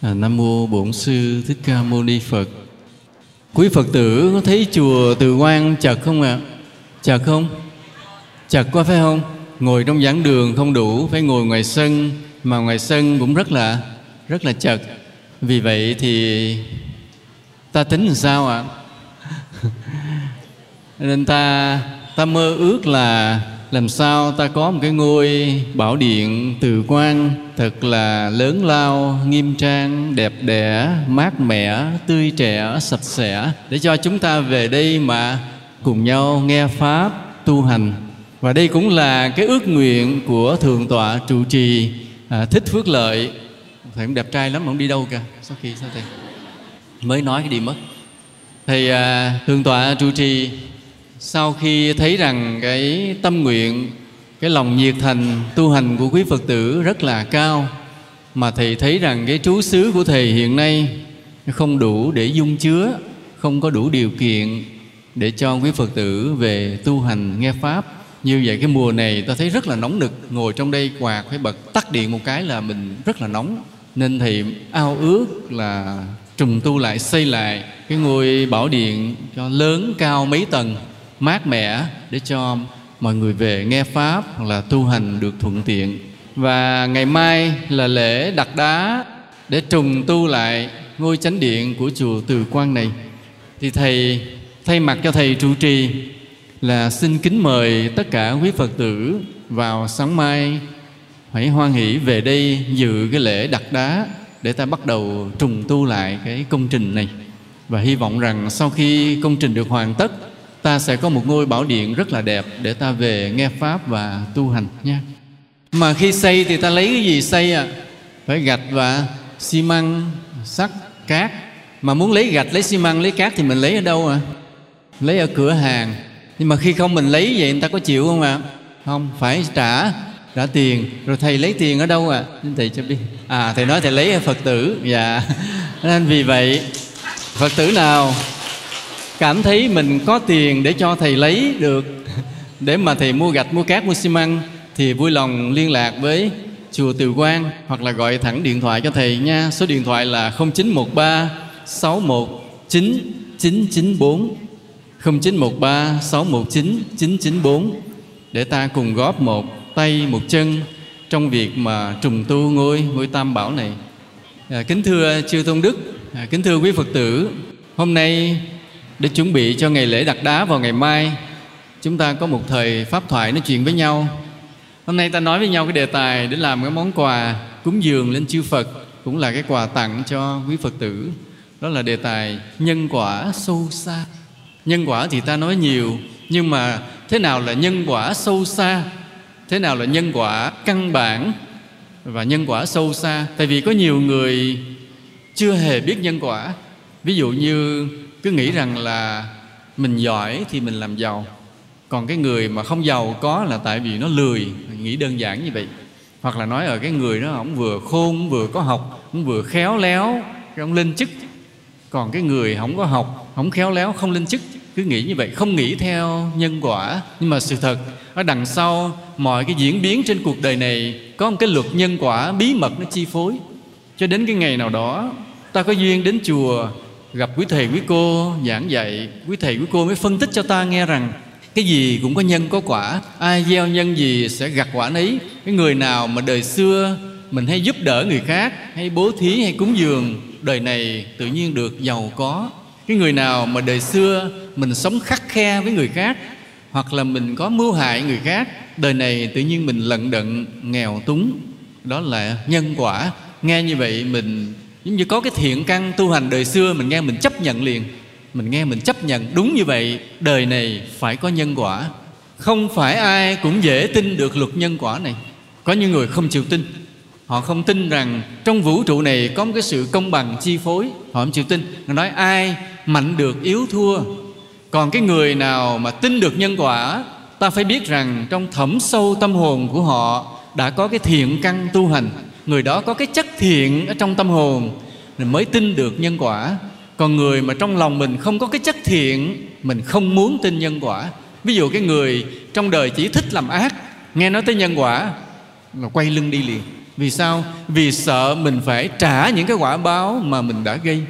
À, Nam mô Bổn sư Thích Ca Mâu Ni Phật. Quý Phật tử có thấy chùa Từ Quan chật không ạ? À? Chật không? Chật quá phải không? Ngồi trong giảng đường không đủ, phải ngồi ngoài sân mà ngoài sân cũng rất là rất là chật. Vì vậy thì ta tính làm sao ạ? À? Nên ta ta mơ ước là làm sao ta có một cái ngôi bảo điện từ quan thật là lớn lao nghiêm trang đẹp đẽ mát mẻ tươi trẻ sạch sẽ. Để cho chúng ta về đây mà cùng nhau nghe pháp tu hành. Và đây cũng là cái ước nguyện của thượng tọa trụ trì. À, thích phước lợi. Thầy cũng đẹp trai lắm mà không đi đâu kìa sau khi sao thầy. Mới nói cái đi mất? Thầy à, thượng tọa trụ trì sau khi thấy rằng cái tâm nguyện, cái lòng nhiệt thành, tu hành của quý phật tử rất là cao, mà thầy thấy rằng cái trú xứ của thầy hiện nay không đủ để dung chứa, không có đủ điều kiện để cho quý phật tử về tu hành nghe pháp. Như vậy cái mùa này ta thấy rất là nóng nực, ngồi trong đây quạt phải bật tắt điện một cái là mình rất là nóng. Nên thì ao ước là trùng tu lại, xây lại cái ngôi bảo điện cho lớn cao mấy tầng mát mẻ để cho mọi người về nghe pháp hoặc là tu hành được thuận tiện. Và ngày mai là lễ đặt đá để trùng tu lại ngôi chánh điện của chùa Từ Quan này. Thì thầy, thay mặt cho thầy trụ trì là xin kính mời tất cả quý Phật tử vào sáng mai. Hãy hoan hỷ về đây dự cái lễ đặt đá để ta bắt đầu trùng tu lại cái công trình này. Và hy vọng rằng sau khi công trình được hoàn tất ta sẽ có một ngôi bảo điện rất là đẹp để ta về nghe pháp và tu hành nha. Mà khi xây thì ta lấy cái gì xây à phải gạch và xi măng, sắt, cát. Mà muốn lấy gạch, lấy xi măng, lấy cát thì mình lấy ở đâu à lấy ở cửa hàng. Nhưng mà khi không mình lấy vậy người ta có chịu không ạ? À? không, phải trả trả tiền. Rồi thầy lấy tiền ở đâu à thầy cho biết à thầy nói thầy lấy ở phật tử. Dạ. Nên vì vậy, phật tử nào cảm thấy mình có tiền để cho thầy lấy được để mà thầy mua gạch mua cát mua xi măng thì vui lòng liên lạc với chùa Từ Quang hoặc là gọi thẳng điện thoại cho thầy nha. Số điện thoại là 0913 619 994 0913 619 994 để ta cùng góp một tay một chân trong việc mà trùng tu ngôi ngôi Tam Bảo này. À, kính thưa chư tôn đức, à, kính thưa quý Phật tử, hôm nay để chuẩn bị cho ngày lễ đặt đá vào ngày mai, chúng ta có một thời pháp thoại nói chuyện với nhau. Hôm nay ta nói với nhau cái đề tài để làm cái món quà cúng dường lên chư phật, cũng là cái quà tặng cho quý phật tử. Đó là đề tài nhân quả sâu xa. Nhân quả thì ta nói nhiều, nhưng mà thế nào là nhân quả sâu xa? Thế nào là nhân quả căn bản và nhân quả sâu xa? Tại vì có nhiều người chưa hề biết nhân quả. Ví dụ như cứ nghĩ rằng là mình giỏi thì mình làm giàu. Còn cái người mà không giàu có là tại vì nó lười, nghĩ đơn giản như vậy. Hoặc là nói ở cái người đó ông vừa khôn vừa có học cũng vừa khéo léo, cái ông lên chức. Còn cái người không có học, không khéo léo, không lên chức, cứ nghĩ như vậy. Không nghĩ theo nhân quả, nhưng mà sự thật, ở đằng sau mọi cái diễn biến trên cuộc đời này, có một cái luật nhân quả bí mật nó chi phối. Cho đến cái ngày nào đó, ta có duyên đến chùa gặp quý thầy, quý cô giảng dạy, quý thầy, quý cô mới phân tích cho ta nghe rằng cái gì cũng có nhân có quả. Ai gieo nhân gì sẽ gặt quả nấy. cái người nào mà đời xưa mình hay giúp đỡ người khác, hay bố thí, hay cúng dường, đời này tự nhiên được giàu có. Cái người nào mà đời xưa mình sống khắc khe với người khác, hoặc là mình có mưu hại người khác, đời này tự nhiên mình lận đận, nghèo túng. Đó là nhân quả. Nghe như vậy mình giống như có cái thiện căn tu hành đời xưa, mình nghe mình chấp nhận liền. Mình nghe mình chấp nhận, đúng như vậy, đời này phải có nhân quả. Không phải ai cũng dễ tin được luật nhân quả này. Có những người không chịu tin. Họ không tin rằng trong vũ trụ này có một cái sự công bằng, chi phối. Họ không chịu tin. Họ nói, ai mạnh được, yếu thua. Còn cái người nào mà tin được nhân quả, ta phải biết rằng trong thẩm sâu tâm hồn của họ đã có cái thiện căn tu hành người đó có cái chất thiện ở trong tâm hồn mình mới tin được nhân quả. Còn người mà trong lòng mình không có cái chất thiện, mình không muốn tin nhân quả. Ví dụ cái người trong đời chỉ thích làm ác, nghe nói tới nhân quả là quay lưng đi liền. Vì sao? Vì sợ mình phải trả những cái quả báo mà mình đã gây.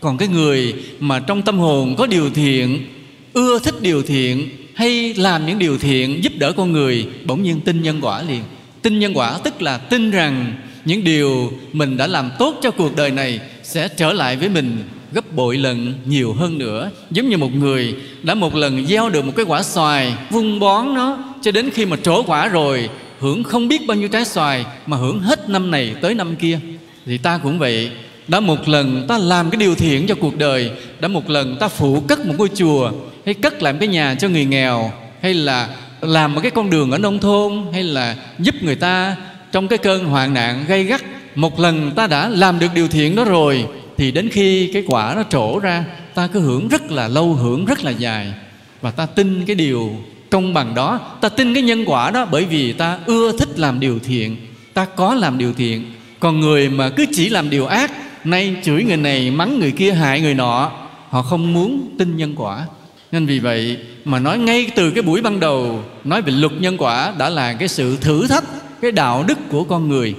Còn cái người mà trong tâm hồn có điều thiện, ưa thích điều thiện, hay làm những điều thiện giúp đỡ con người, bỗng nhiên tin nhân quả liền. Tin nhân quả tức là tin rằng những điều mình đã làm tốt cho cuộc đời này sẽ trở lại với mình gấp bội lần nhiều hơn nữa. Giống như một người đã một lần gieo được một cái quả xoài, vun bón nó cho đến khi mà trổ quả rồi, hưởng không biết bao nhiêu trái xoài mà hưởng hết năm này tới năm kia. Thì ta cũng vậy, đã một lần ta làm cái điều thiện cho cuộc đời, đã một lần ta phụ cất một ngôi chùa, hay cất lại một cái nhà cho người nghèo, hay là làm một cái con đường ở nông thôn, hay là giúp người ta trong cái cơn hoạn nạn gây gắt, một lần ta đã làm được điều thiện đó rồi, thì đến khi cái quả nó trổ ra, ta cứ hưởng rất là lâu, hưởng rất là dài. Và ta tin cái điều công bằng đó, ta tin cái nhân quả đó, bởi vì ta ưa thích làm điều thiện, ta có làm điều thiện. Còn người mà cứ chỉ làm điều ác, nay chửi người này, mắng người kia, hại người nọ, họ không muốn tin nhân quả. Nên vì vậy mà nói ngay từ cái buổi ban đầu, nói về luật nhân quả đã là cái sự thử thách cái đạo đức của con người.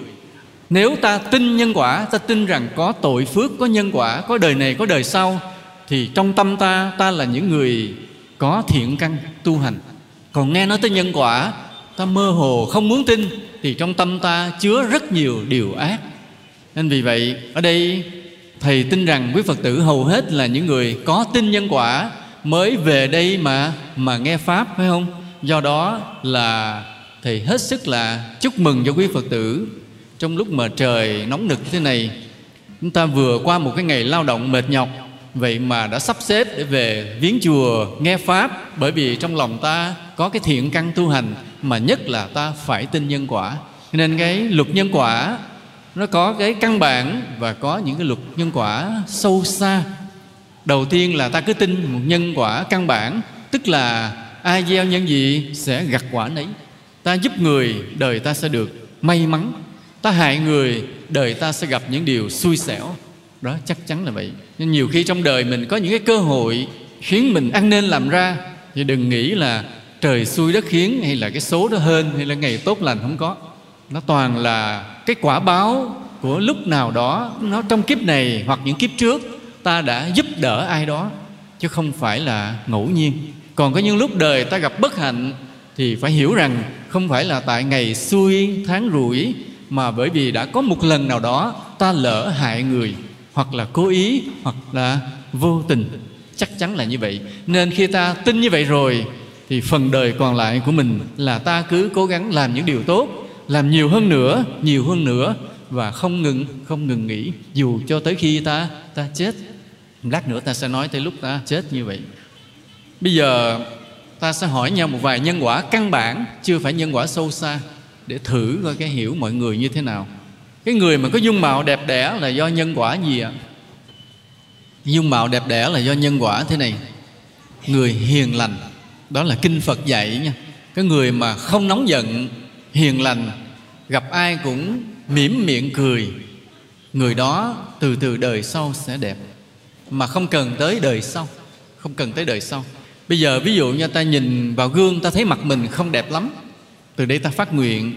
Nếu ta tin nhân quả, ta tin rằng có tội phước, có nhân quả, có đời này, có đời sau, thì trong tâm ta ta là những người có thiện căn, tu hành. Còn nghe nói tới nhân quả, ta mơ hồ không muốn tin, thì trong tâm ta chứa rất nhiều điều ác. Nên vì vậy, ở đây, thầy tin rằng quý phật tử hầu hết là những người có tin nhân quả mới về đây mà mà nghe pháp, phải không? Do đó là thì hết sức là chúc mừng cho quý phật tử. Trong lúc mà trời nóng nực thế này, chúng ta vừa qua một cái ngày lao động mệt nhọc. Vậy mà đã sắp xếp để về viếng chùa, nghe pháp. Bởi vì trong lòng ta có cái thiện căn tu hành, mà nhất là ta phải tin nhân quả. Nên cái luật nhân quả, nó có cái căn bản và có những cái luật nhân quả sâu xa. Đầu tiên là ta cứ tin một nhân quả căn bản, tức là ai gieo nhân gì sẽ gặt quả nấy ta giúp người, đời ta sẽ được. May mắn, ta hại người, đời ta sẽ gặp những điều xui xẻo. Đó, chắc chắn là vậy. Nên nhiều khi trong đời mình có những cái cơ hội khiến mình ăn nên làm ra, thì đừng nghĩ là trời xui đất khiến hay là cái số đó hơn hay là ngày tốt lành không có. Nó toàn là cái quả báo của lúc nào đó, nó trong kiếp này hoặc những kiếp trước, ta đã giúp đỡ ai đó, chứ không phải là ngẫu nhiên. Còn có những lúc đời ta gặp bất hạnh, thì phải hiểu rằng không phải là tại ngày xuôi tháng rủi, mà bởi vì đã có một lần nào đó ta lỡ hại người, hoặc là cố ý, hoặc là vô tình. Chắc chắn là như vậy. Nên khi ta tin như vậy rồi, thì phần đời còn lại của mình là ta cứ cố gắng làm những điều tốt, làm nhiều hơn nữa, nhiều hơn nữa, và không ngừng không ngừng nghỉ. Dù cho tới khi ta ta chết. Lát nữa ta sẽ nói tới lúc ta chết như vậy. Bây giờ ta sẽ hỏi nhau một vài nhân quả căn bản, chưa phải nhân quả sâu xa, để thử coi cái hiểu mọi người như thế nào. Cái người mà có dung mạo đẹp đẽ là do nhân quả gì ạ? Dung mạo đẹp đẽ là do nhân quả thế này. Người hiền lành, đó là kinh phật dạy nha. Cái người mà không nóng giận, hiền lành, gặp ai cũng mỉm miệng cười, người đó từ từ đời sau sẽ đẹp. Mà không cần tới đời sau, không cần tới đời sau bây giờ ví dụ như ta nhìn vào gương, ta thấy mặt mình không đẹp lắm. Từ đây ta phát nguyện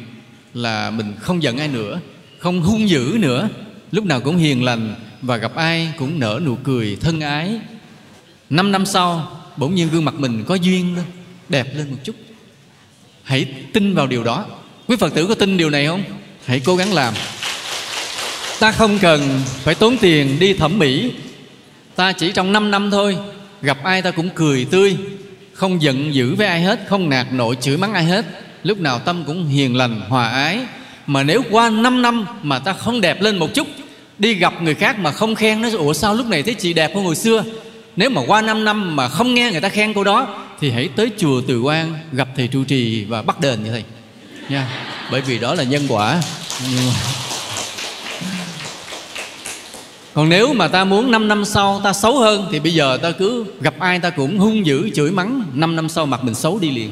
là mình không giận ai nữa, không hung dữ nữa. Lúc nào cũng hiền lành và gặp ai cũng nở nụ cười thân ái. Năm năm sau, bỗng nhiên gương mặt mình có duyên lên, đẹp lên một chút. Hãy tin vào điều đó. Quý phật tử có tin điều này không? Hãy cố gắng làm. Ta không cần phải tốn tiền đi thẩm mỹ. Ta chỉ trong 5 năm thôi gặp ai ta cũng cười tươi. Không giận dữ với ai hết, không nạt nội chửi mắng ai hết. Lúc nào tâm cũng hiền lành, hòa ái. Mà nếu qua 5 năm mà ta không đẹp lên một chút, đi gặp người khác mà không khen nó, ủa sao lúc này thấy chị đẹp hơn hồi xưa? Nếu mà qua 5 năm mà không nghe người ta khen câu đó, thì hãy tới chùa Từ Quan gặp thầy trụ trì và bắt đền như thầy. Nha, bởi vì đó là nhân quả còn nếu mà ta muốn 5 năm sau ta xấu hơn, thì bây giờ ta cứ gặp ai ta cũng hung dữ, chửi mắng 5 năm sau mặt mình xấu đi liền.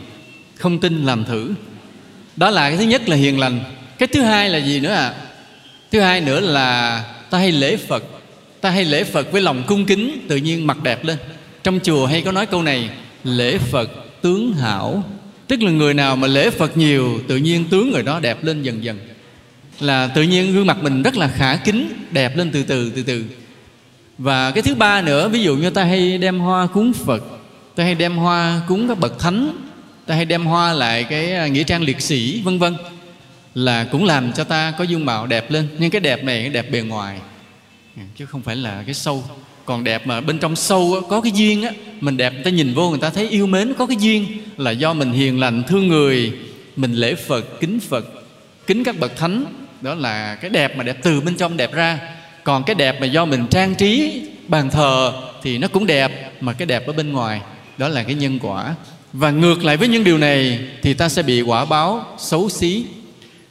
Không tin làm thử. Đó là cái thứ nhất là hiền lành. Cái thứ hai là gì nữa ạ? À? thứ hai nữa là ta hay lễ phật. Ta hay lễ phật với lòng cung kính, tự nhiên mặt đẹp lên. Trong chùa hay có nói câu này, lễ phật tướng hảo. Tức là người nào mà lễ phật nhiều, tự nhiên tướng người đó đẹp lên dần dần là tự nhiên gương mặt mình rất là khả kính, đẹp lên từ từ từ từ. Và cái thứ ba nữa, ví dụ như ta hay đem hoa cúng phật, ta hay đem hoa cúng các bậc thánh, ta hay đem hoa lại cái à, nghĩa trang liệt sĩ, vân vân, là cũng làm cho ta có dung mạo đẹp lên. Nhưng cái đẹp này, cái đẹp bề ngoài à, chứ không phải là cái sâu. Còn đẹp mà bên trong sâu có cái duyên á, mình đẹp, người ta nhìn vô người ta thấy yêu mến, có cái duyên là do mình hiền lành, thương người, mình lễ phật, kính phật, kính các bậc thánh đó là cái đẹp mà đẹp từ bên trong đẹp ra. Còn cái đẹp mà do mình trang trí, bàn thờ thì nó cũng đẹp, mà cái đẹp ở bên ngoài, đó là cái nhân quả. Và ngược lại với những điều này thì ta sẽ bị quả báo xấu xí.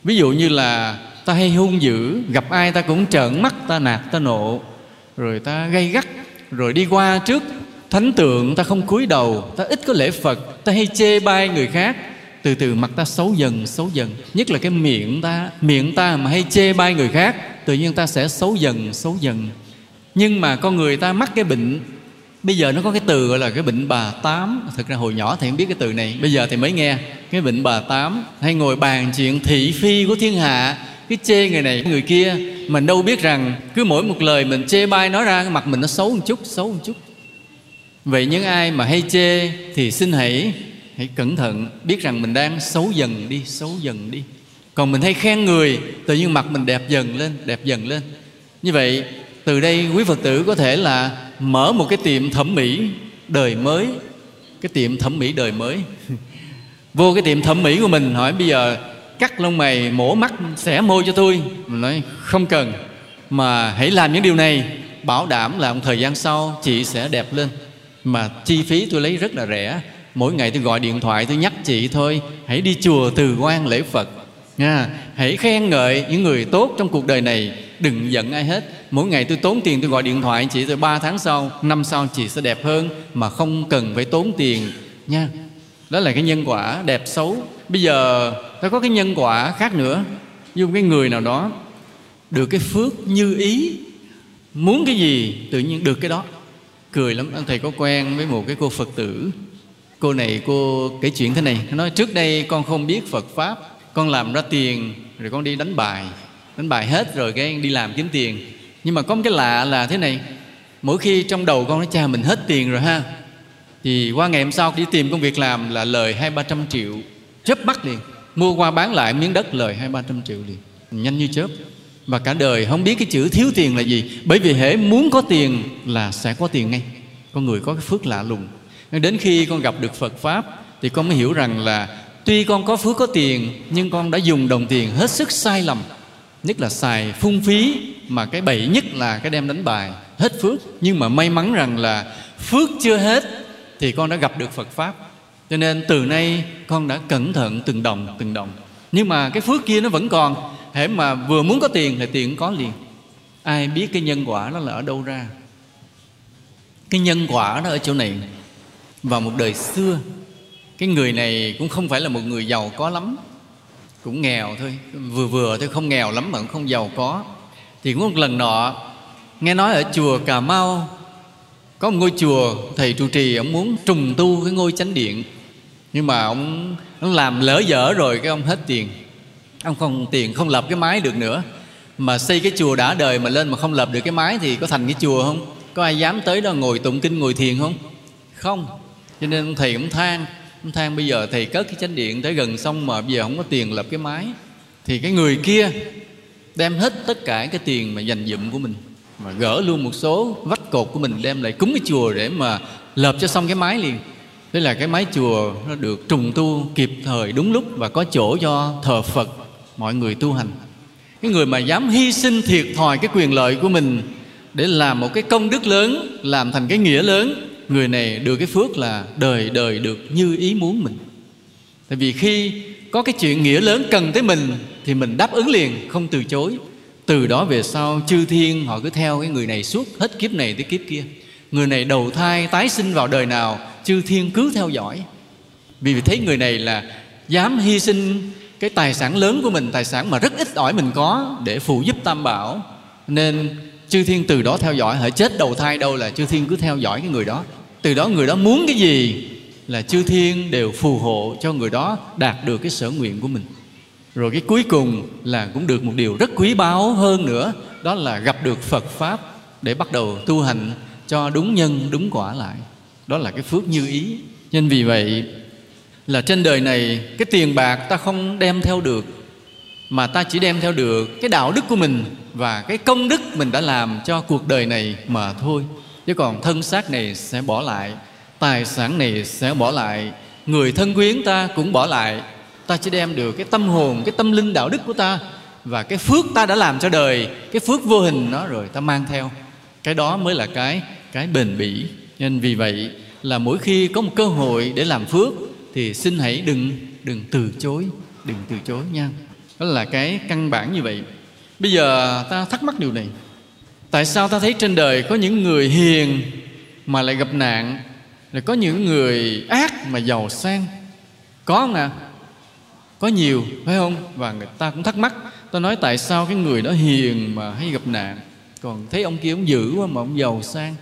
Ví dụ như là ta hay hung dữ, gặp ai ta cũng trợn mắt, ta nạt, ta nộ. Rồi ta gây gắt, rồi đi qua trước. Thánh tượng ta không cúi đầu, ta ít có lễ phật, ta hay chê bai người khác từ từ, mặt ta xấu dần xấu dần. Nhất là cái miệng ta miệng ta mà hay chê bai người khác, tự nhiên ta sẽ xấu dần xấu dần. Nhưng mà con người ta mắc cái bệnh, bây giờ nó có cái từ gọi là cái bệnh bà tám. Thực ra hồi nhỏ thì không biết cái từ này, bây giờ thì mới nghe. Cái bệnh bà tám, hay ngồi bàn chuyện thị phi của thiên hạ, cái chê người này, người kia mình đâu biết rằng cứ mỗi một lời mình chê bai nói ra mặt mình nó xấu một chút, xấu một chút. Vậy những ai mà hay chê thì xin hãy hãy cẩn thận, biết rằng mình đang xấu dần đi, xấu dần đi. Còn mình hay khen người, tự nhiên mặt mình đẹp dần lên, đẹp dần lên. Như vậy, từ đây quý phật tử có thể là mở một cái tiệm thẩm mỹ đời mới. Cái tiệm thẩm mỹ đời mới. Vô cái tiệm thẩm mỹ của mình, hỏi bây giờ, cắt lông mày, mổ mắt, xẻ môi cho tôi. Mình nói, không cần, mà hãy làm những điều này, bảo đảm là một thời gian sau chị sẽ đẹp lên. Mà chi phí tôi lấy rất là rẻ mỗi ngày tôi gọi điện thoại, tôi nhắc chị thôi. Hãy đi chùa từ quan lễ phật. Nha, hãy khen ngợi những người tốt trong cuộc đời này. Đừng giận ai hết. Mỗi ngày tôi tốn tiền, tôi gọi điện thoại chị tôi ba tháng sau, năm sau chị sẽ đẹp hơn, mà không cần phải tốn tiền. Nha, đó là cái nhân quả đẹp xấu. Bây giờ ta có cái nhân quả khác nữa. Như cái người nào đó được cái phước như ý, muốn cái gì tự nhiên được cái đó. Cười lắm. Anh thầy có quen với một cái cô phật tử cô này, cô kể chuyện thế này. Nói, trước đây con không biết phật pháp, con làm ra tiền, rồi con đi đánh bài. Đánh bài hết rồi cái đi làm kiếm tiền. Nhưng mà có một cái lạ là thế này, mỗi khi trong đầu con nói, cha, mình hết tiền rồi ha. Thì qua ngày hôm sau đi tìm công việc làm là lời hai ba trăm triệu, chớp mắt liền. Mua qua bán lại miếng đất, lời hai ba trăm triệu liền. Nhanh như chớp. Và cả đời không biết cái chữ thiếu tiền là gì. Bởi vì hễ muốn có tiền là sẽ có tiền ngay. Con người có cái phước lạ lùng đến khi con gặp được phật pháp thì con mới hiểu rằng là tuy con có phước có tiền, nhưng con đã dùng đồng tiền hết sức sai lầm. Nhất là xài phung phí, mà cái bậy nhất là cái đem đánh bài, hết phước. Nhưng mà may mắn rằng là phước chưa hết thì con đã gặp được phật pháp. Cho nên từ nay con đã cẩn thận từng đồng từng đồng. Nhưng mà cái phước kia nó vẫn còn. Hễ mà vừa muốn có tiền thì tiền cũng có liền. Ai biết cái nhân quả nó là ở đâu ra? Cái nhân quả nó ở chỗ này vào một đời xưa, cái người này cũng không phải là một người giàu có lắm. Cũng nghèo thôi, vừa vừa thôi, không nghèo lắm mà cũng không giàu có. Thì cũng một lần nọ, nghe nói ở chùa cà mau, có một ngôi chùa thầy trụ trì, ông muốn trùng tu cái ngôi chánh điện. Nhưng mà ông ông làm lỡ dở rồi, cái ông hết tiền. Ông không tiền, không lập cái mái được nữa. Mà xây cái chùa đã đời mà lên mà không lập được cái mái thì có thành cái chùa không? Có ai dám tới đó ngồi tụng kinh, ngồi thiền không? Không cho nên thầy cũng than. Ông than bây giờ thầy cất cái chánh điện tới gần xong mà bây giờ không có tiền lập cái mái thì cái người kia đem hết tất cả cái tiền mà dành dụm của mình, mà gỡ luôn một số vách cột của mình, đem lại cúng cái chùa để mà lợp cho xong cái mái liền. Thế là cái mái chùa nó được trùng tu kịp thời đúng lúc và có chỗ cho thờ phật, mọi người tu hành. Cái người mà dám hy sinh thiệt thòi cái quyền lợi của mình để làm một cái công đức lớn, làm thành cái nghĩa lớn người này được cái phước là đời đời được như ý muốn mình. Tại vì khi có cái chuyện nghĩa lớn cần tới mình, thì mình đáp ứng liền, không từ chối. Từ đó về sau, chư thiên họ cứ theo cái người này suốt hết kiếp này tới kiếp kia. Người này đầu thai, tái sinh vào đời nào, chư thiên cứ theo dõi. Vì thấy người này là dám hy sinh cái tài sản lớn của mình, tài sản mà rất ít ỏi mình có để phụ giúp tam bảo, nên chư thiên từ đó theo dõi hỡi chết đầu thai đâu là chư thiên cứ theo dõi cái người đó. Từ đó người đó muốn cái gì là chư thiên đều phù hộ cho người đó đạt được cái sở nguyện của mình. Rồi cái cuối cùng là cũng được một điều rất quý báu hơn nữa, đó là gặp được phật pháp để bắt đầu tu hành cho đúng nhân, đúng quả lại. Đó là cái phước như ý. Nên vì vậy là trên đời này cái tiền bạc ta không đem theo được, mà ta chỉ đem theo được cái đạo đức của mình và cái công đức mình đã làm cho cuộc đời này mà thôi. Chứ còn thân xác này sẽ bỏ lại, tài sản này sẽ bỏ lại, người thân quyến ta cũng bỏ lại. Ta chỉ đem được cái tâm hồn, cái tâm linh đạo đức của ta. Và cái phước ta đã làm cho đời, cái phước vô hình nó rồi ta mang theo. Cái đó mới là cái cái bền bỉ. Nên vì vậy là mỗi khi có một cơ hội để làm phước thì xin hãy đừng đừng từ chối, đừng từ chối nha. Đó là cái căn bản như vậy bây giờ ta thắc mắc điều này. Tại sao ta thấy trên đời có những người hiền mà lại gặp nạn là có những người ác mà giàu sang? Có không ạ? À? có nhiều, phải không? Và người ta cũng thắc mắc. Ta nói tại sao cái người đó hiền mà hay gặp nạn? Còn thấy ông kia ông dữ quá mà ông giàu sang.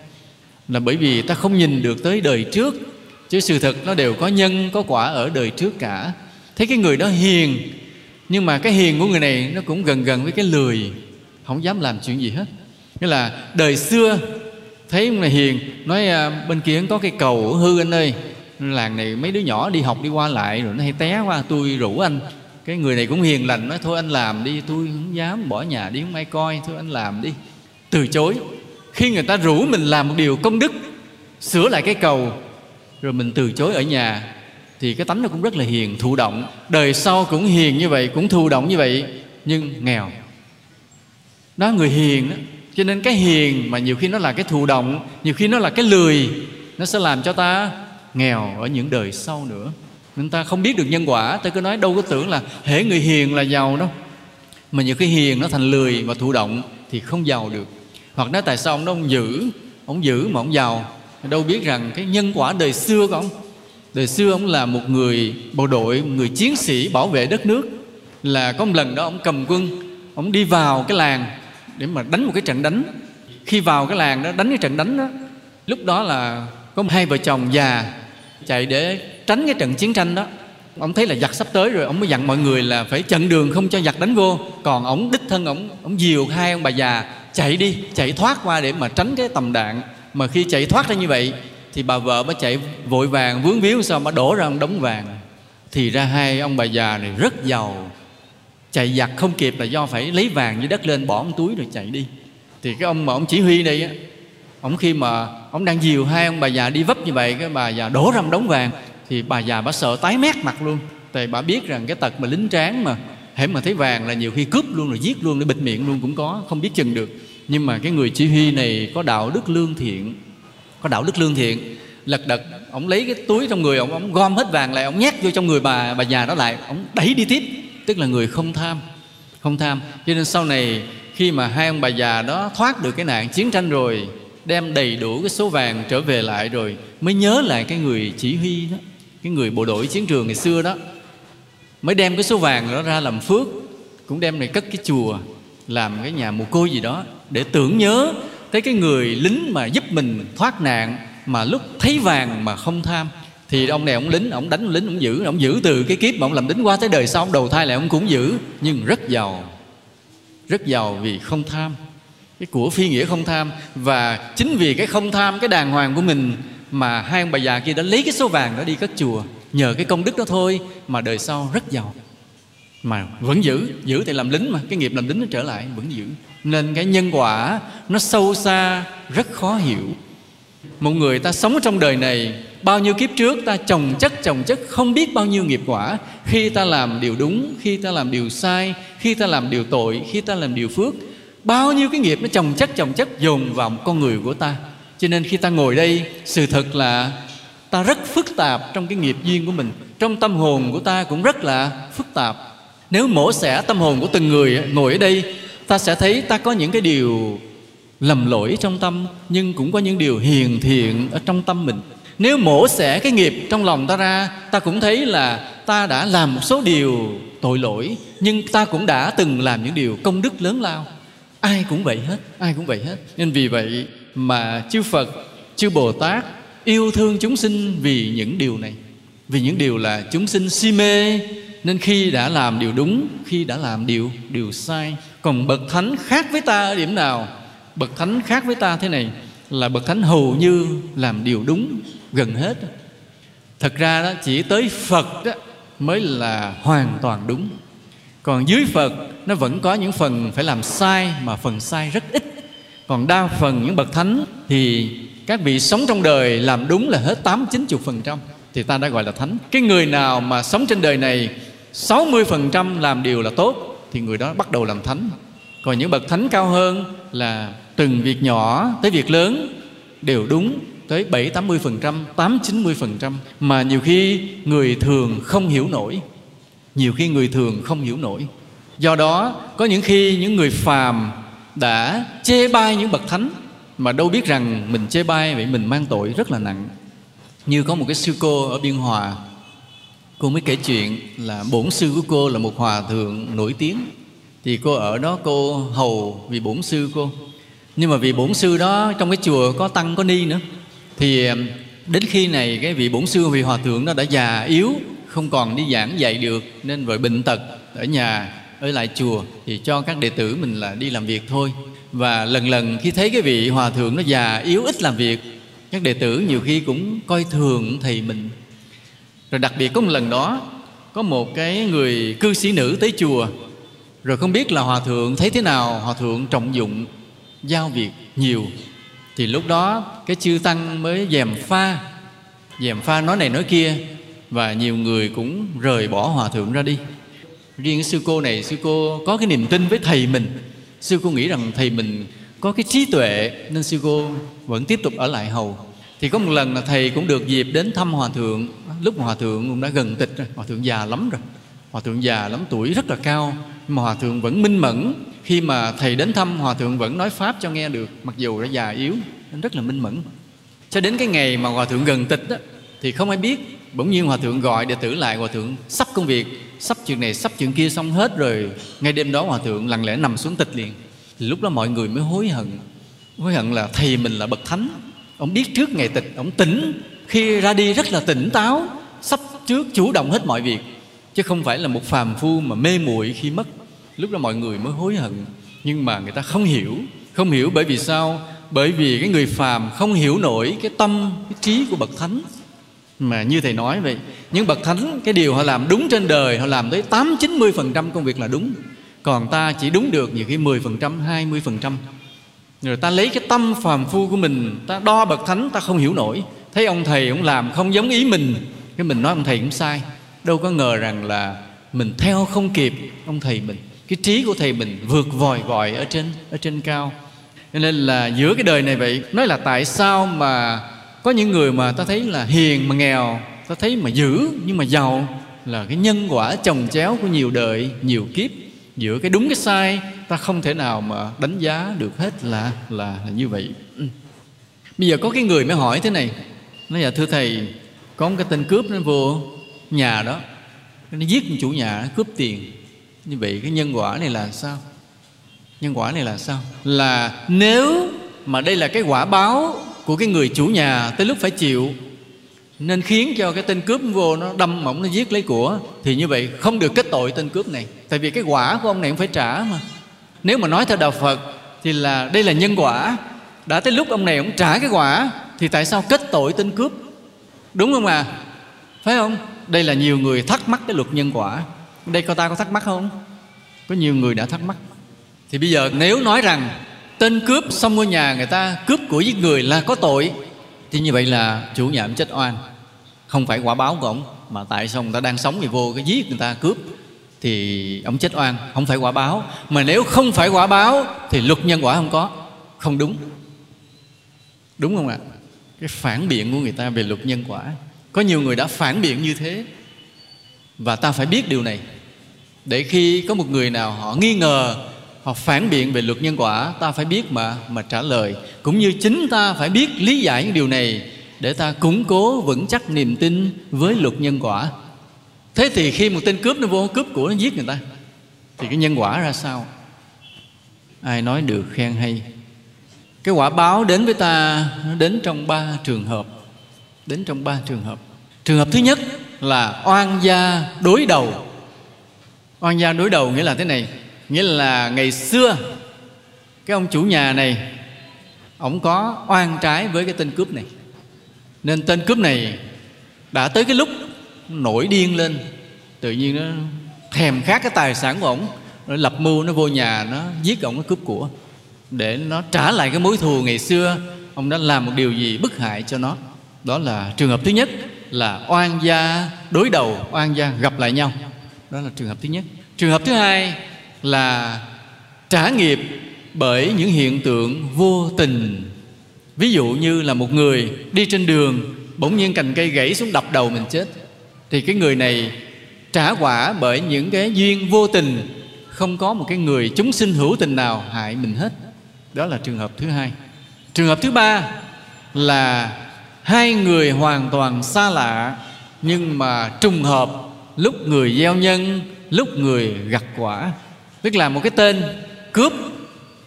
Là bởi vì ta không nhìn được tới đời trước. Chứ sự thật nó đều có nhân, có quả ở đời trước cả. Thấy cái người đó hiền nhưng mà cái hiền của người này nó cũng gần gần với cái lười không dám làm chuyện gì hết. Nghĩa là đời xưa thấy ông này hiền nói à, bên kia có cái cầu hư anh ơi. Làng này mấy đứa nhỏ đi học đi qua lại rồi nó hay té qua tôi rủ anh. Cái người này cũng hiền lành nói thôi anh làm đi tôi không dám bỏ nhà đi không ai coi thôi anh làm đi. Từ chối. Khi người ta rủ mình làm một điều công đức sửa lại cái cầu rồi mình từ chối ở nhà thì cái tánh nó cũng rất là hiền, thụ động. Đời sau cũng hiền như vậy, cũng thụ động như vậy, nhưng nghèo. Đó, người hiền đó cho nên cái hiền mà nhiều khi nó là cái thụ động, nhiều khi nó là cái lười, nó sẽ làm cho ta nghèo ở những đời sau nữa. Nên ta không biết được nhân quả. Ta cứ nói đâu có tưởng là hễ người hiền là giàu đâu. Mà nhiều cái hiền nó thành lười và thụ động thì không giàu được. Hoặc nói tại sao ông đó ông giữ ông giữ mà ông giàu? Đâu biết rằng cái nhân quả đời xưa của ông đời xưa ông là một người bộ đội, một người chiến sĩ bảo vệ đất nước. Là có một lần đó ông cầm quân, ông đi vào cái làng để mà đánh một cái trận đánh. Khi vào cái làng đó, đánh cái trận đánh đó, lúc đó là có hai vợ chồng già chạy để tránh cái trận chiến tranh đó. Ông thấy là giặc sắp tới rồi, ông mới dặn mọi người là phải chặn đường không cho giặc đánh vô. Còn ông đích thân ông ông dìu hai ông bà già chạy đi, chạy thoát qua để mà tránh cái tầm đạn. Mà khi chạy thoát ra như vậy thì bà vợ mới chạy vội vàng, vướng víu sao mà đổ ra một đống vàng. Thì ra hai ông bà già này rất giàu. Chạy giặt không kịp là do phải lấy vàng dưới đất lên bỏ một túi rồi chạy đi. Thì cái ông mà ông chỉ huy đây á, ông khi mà ông đang dìu hai ông bà già đi vấp như vậy, cái bà già đổ ra một đống vàng, thì bà già bà sợ tái mét mặt luôn. Tại bà biết rằng cái tật mà lính tráng mà, hễ mà thấy vàng là nhiều khi cướp luôn rồi giết luôn để bịt miệng luôn cũng có, không biết chừng được. Nhưng mà cái người chỉ huy này có đạo đức lương thiện có đạo đức lương thiện. Lật đật, ông lấy cái túi trong người ông ông gom hết vàng lại, ông nhét vô trong người bà bà già đó lại, ông đẩy đi tiếp. Tức là người không tham không tham. Cho nên sau này, khi mà hai ông bà già đó thoát được cái nạn chiến tranh rồi, đem đầy đủ cái số vàng trở về lại rồi, mới nhớ lại cái người chỉ huy đó, cái người bộ đội chiến trường ngày xưa đó, mới đem cái số vàng đó ra làm phước, cũng đem này cất cái chùa, làm cái nhà mồ côi gì đó, để tưởng nhớ thấy cái người lính mà giúp mình thoát nạn mà lúc thấy vàng mà không tham, thì ông này ông lính, ông đánh lính, ông giữ ông giữ từ cái kiếp mà ông làm lính qua tới đời sau, ông đầu thai lại ông cũng giữ, nhưng rất giàu. Rất giàu vì không tham. Cái của phi nghĩa không tham. Và chính vì cái không tham, cái đàng hoàng của mình mà hai ông bà già kia đã lấy cái số vàng đó đi cất chùa, nhờ cái công đức đó thôi mà đời sau rất giàu. Mà vẫn giữ giữ thì làm lính mà, cái nghiệp làm lính nó trở lại, vẫn giữ nên cái nhân quả nó sâu xa, rất khó hiểu. Một người ta sống trong đời này, bao nhiêu kiếp trước ta trồng chất trồng chất không biết bao nhiêu nghiệp quả. Khi ta làm điều đúng, khi ta làm điều sai, khi ta làm điều tội, khi ta làm điều phước, bao nhiêu cái nghiệp nó trồng chất trồng chất dồn vào con người của ta. Cho nên khi ta ngồi đây, sự thật là ta rất phức tạp trong cái nghiệp duyên của mình. Trong tâm hồn của ta cũng rất là phức tạp. Nếu mổ xẻ tâm hồn của từng người ngồi ở đây ta sẽ thấy ta có những cái điều lầm lỗi trong tâm, nhưng cũng có những điều hiền thiện ở trong tâm mình. Nếu mổ xẻ cái nghiệp trong lòng ta ra, ta cũng thấy là ta đã làm một số điều tội lỗi, nhưng ta cũng đã từng làm những điều công đức lớn lao. Ai cũng vậy hết, ai cũng vậy hết. Nên vì vậy mà chư phật, chư bồ tát yêu thương chúng sinh vì những điều này. Vì những điều là chúng sinh si mê, nên khi đã làm điều đúng, khi đã làm điều điều sai còn bậc thánh khác với ta ở điểm nào? Bậc thánh khác với ta thế này, là bậc thánh hầu như làm điều đúng gần hết. Thật ra đó, chỉ tới phật đó mới là hoàn toàn đúng. Còn dưới phật, nó vẫn có những phần phải làm sai mà phần sai rất ít. Còn đa phần những bậc thánh thì các vị sống trong đời làm đúng là hết tám chín chục phần trăm. Thì ta đã gọi là thánh. Cái người nào mà sống trên đời này 60% làm điều là tốt thì người đó bắt đầu làm thánh. Còn những bậc thánh cao hơn là từng việc nhỏ tới việc lớn đều đúng tới 7 80 phần trăm 8 90 phần trăm. Mà nhiều khi người thường không hiểu nổi. Nhiều khi người thường không hiểu nổi. Do đó, có những khi những người phàm đã chê bai những bậc thánh mà đâu biết rằng mình chê bai vậy mình mang tội rất là nặng. Như có một cái sư cô ở biên hòa cô mới kể chuyện là bổn sư của cô là một hòa thượng nổi tiếng. Thì cô ở đó cô hầu vì bổn sư cô. Nhưng mà vì bổn sư đó trong cái chùa có tăng, có ni nữa. Thì đến khi này cái vị bổn sư, vị hòa thượng nó đã già yếu, không còn đi giảng dạy được, nên vợ bệnh tật ở nhà, ở lại chùa thì cho các đệ tử mình là đi làm việc thôi. Và lần lần khi thấy cái vị hòa thượng nó già, yếu ít làm việc, các đệ tử nhiều khi cũng coi thường thầy mình rồi đặc biệt có một lần đó, có một cái người cư sĩ nữ tới chùa. Rồi không biết là hòa thượng thấy thế nào, hòa thượng trọng dụng, giao việc nhiều. Thì lúc đó cái chư tăng mới dèm pha dèm pha nói này nói kia, và nhiều người cũng rời bỏ hòa thượng ra đi. Riêng sư cô này, sư cô có cái niềm tin với thầy mình. Sư cô nghĩ rằng thầy mình có cái trí tuệ, nên sư cô vẫn tiếp tục ở lại hầu thì có một lần là thầy cũng được dịp đến thăm hòa thượng. Lúc mà hòa thượng cũng đã gần tịch rồi. Hòa thượng già lắm rồi. Hòa thượng già lắm tuổi rất là cao. Nhưng mà hòa thượng vẫn minh mẫn. Khi mà thầy đến thăm hòa thượng vẫn nói pháp cho nghe được. Mặc dù đã già yếu nên rất là minh mẫn. Cho đến cái ngày mà hòa thượng gần tịch đó, thì không ai biết. Bỗng nhiên hòa thượng gọi đệ tử lại hòa thượng sắp công việc sắp chuyện này sắp chuyện kia xong hết rồi. Ngay đêm đó hòa thượng lặng lẽ nằm xuống tịch liền. Thì lúc đó mọi người mới hối hận. Hối hận là thầy mình là bậc thánh ông biết trước ngày tịch, ông tỉnh. Khi ra đi rất là tỉnh táo, sắp trước chủ động hết mọi việc. Chứ không phải là một phàm phu mà mê muội khi mất. Lúc đó mọi người mới hối hận. Nhưng mà người ta không hiểu. Không hiểu bởi vì sao? Bởi vì cái người phàm không hiểu nổi cái tâm, cái trí của bậc thánh. Mà như thầy nói vậy, những bậc thánh, cái điều họ làm đúng trên đời, họ làm tới tám chín mươi phần trăm công việc là đúng. Còn ta chỉ đúng được nhiều khi mười phần trăm, hai mươi phần trăm người ta lấy cái tâm phàm phu của mình, ta đo bậc thánh, ta không hiểu nổi. Thấy ông thầy cũng làm không giống ý mình. Cái mình nói ông thầy cũng sai. Đâu có ngờ rằng là mình theo không kịp ông thầy mình. Cái trí của thầy mình vượt vòi vòi ở trên ở trên cao. Cho nên là giữa cái đời này vậy, nói là tại sao mà có những người mà ta thấy là hiền mà nghèo, ta thấy mà dữ nhưng mà giàu, là cái nhân quả chồng chéo của nhiều đời, nhiều kiếp, giữa cái đúng cái sai ta không thể nào mà đánh giá được hết là là, là như vậy. Ừ. Bây giờ có cái người mới hỏi thế này. Nói dạ thưa thầy có một cái tên cướp nó vô nhà đó. Nó giết chủ nhà nó cướp tiền. Như vậy cái nhân quả này là sao? Nhân quả này là sao? Là nếu mà đây là cái quả báo của cái người chủ nhà tới lúc phải chịu nên khiến cho cái tên cướp vô nó đâm mỏng nó giết lấy của thì như vậy không được kết tội tên cướp này. Tại vì cái quả của ông này cũng phải trả mà nếu mà nói theo đạo phật thì là đây là nhân quả. Đã tới lúc ông này ông trả cái quả thì tại sao kết tội tên cướp? Đúng không à phải không? Đây là nhiều người thắc mắc cái luật nhân quả. Đây cô ta có thắc mắc không? Có nhiều người đã thắc mắc. Thì bây giờ nếu nói rằng tên cướp xong ngôi nhà người ta, cướp của giết người là có tội, thì như vậy là chủ nhà ông chết oan. Không phải quả báo của ông, mà tại sao người ta đang sống thì vô cái giết người ta cướp? Thì ông chết oan, không phải quả báo. Mà nếu không phải quả báo thì luật nhân quả không có. Không đúng. Đúng không ạ? Cái phản biện của người ta về luật nhân quả. Có nhiều người đã phản biện như thế. Và ta phải biết điều này. Để khi có một người nào họ nghi ngờ, họ phản biện về luật nhân quả, ta phải biết mà mà trả lời. Cũng như chính ta phải biết lý giải những điều này để ta củng cố vững chắc niềm tin với luật nhân quả thế thì khi một tên cướp nó vô, cướp của nó giết người ta, thì cái nhân quả ra sao? Ai nói được khen hay? Cái quả báo đến với ta, nó đến trong ba trường hợp, đến trong ba trường hợp. Trường hợp thứ nhất là oan gia đối đầu. Oan gia đối đầu nghĩa là thế này, nghĩa là ngày xưa, cái ông chủ nhà này ông có oan trái với cái tên cướp này. Nên tên cướp này đã tới cái lúc nổi điên lên. Tự nhiên nó thèm khát cái tài sản của ổng, nó lập mưu, nó vô nhà, nó giết ổng, nó cướp của. Để nó trả lại cái mối thù ngày xưa, ông đã làm một điều gì bức hại cho nó? Đó là trường hợp thứ nhất là oan gia đối đầu, oan gia gặp lại nhau. Đó là trường hợp thứ nhất. Trường hợp thứ hai là trả nghiệp bởi những hiện tượng vô tình. Ví dụ như là một người đi trên đường, bỗng nhiên cành cây gãy xuống đập đầu mình chết thì cái người này trả quả bởi những cái duyên vô tình. Không có một cái người chúng sinh hữu tình nào hại mình hết. Đó là trường hợp thứ hai. Trường hợp thứ ba là hai người hoàn toàn xa lạ, nhưng mà trùng hợp lúc người gieo nhân, lúc người gặt quả. Tức là một cái tên cướp,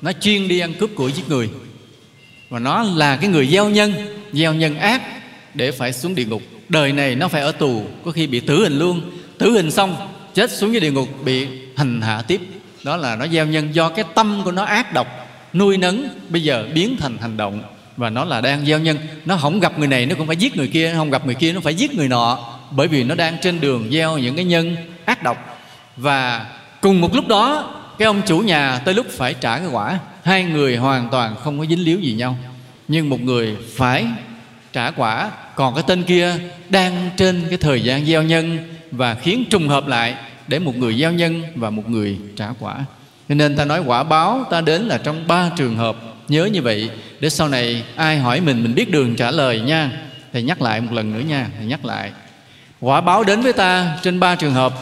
nó chuyên đi ăn cướp của giết người. Và nó là cái người gieo nhân gieo nhân ác để phải xuống địa ngục đời này nó phải ở tù, có khi bị tử hình luôn. Tử hình xong, chết xuống dưới địa ngục, bị hành hạ tiếp. Đó là nó gieo nhân do cái tâm của nó ác độc, nuôi nấng, bây giờ biến thành hành động. Và nó là đang gieo nhân. Nó không gặp người này, nó cũng phải giết người kia. Không gặp người kia, nó phải giết người nọ. Bởi vì nó đang trên đường gieo những cái nhân ác độc. Và cùng một lúc đó, cái ông chủ nhà tới lúc phải trả cái quả. Hai người hoàn toàn không có dính líu gì nhau. Nhưng một người phải trả quả còn cái tên kia đang trên cái thời gian gieo nhân và khiến trùng hợp lại để một người gieo nhân và một người trả quả. Cho nên ta nói quả báo, ta đến là trong ba trường hợp. Nhớ như vậy, để sau này ai hỏi mình mình biết đường trả lời nha. Thầy nhắc lại một lần nữa nha, thầy nhắc lại. Quả báo đến với ta trên ba trường hợp.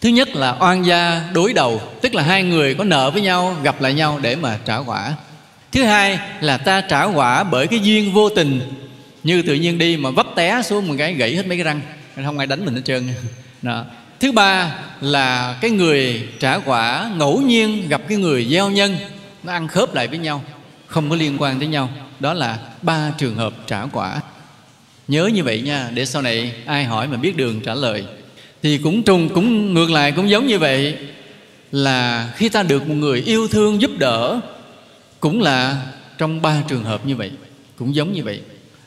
Thứ nhất là oan gia đối đầu, tức là hai người có nợ với nhau, gặp lại nhau để mà trả quả thứ hai là ta trả quả bởi cái duyên vô tình. Như tự nhiên đi mà vấp té xuống một cái gãy hết mấy cái răng. Không ai đánh mình hết trơn. Đó. thứ ba là cái người trả quả ngẫu nhiên gặp cái người gieo nhân, nó ăn khớp lại với nhau, không có liên quan tới nhau. Đó là ba trường hợp trả quả. Nhớ như vậy nha, để sau này ai hỏi mà biết đường trả lời. Thì cũng trùng, cũng ngược lại, cũng giống như vậy là khi ta được một người yêu thương giúp đỡ cũng là trong ba trường hợp như vậy, cũng giống như vậy.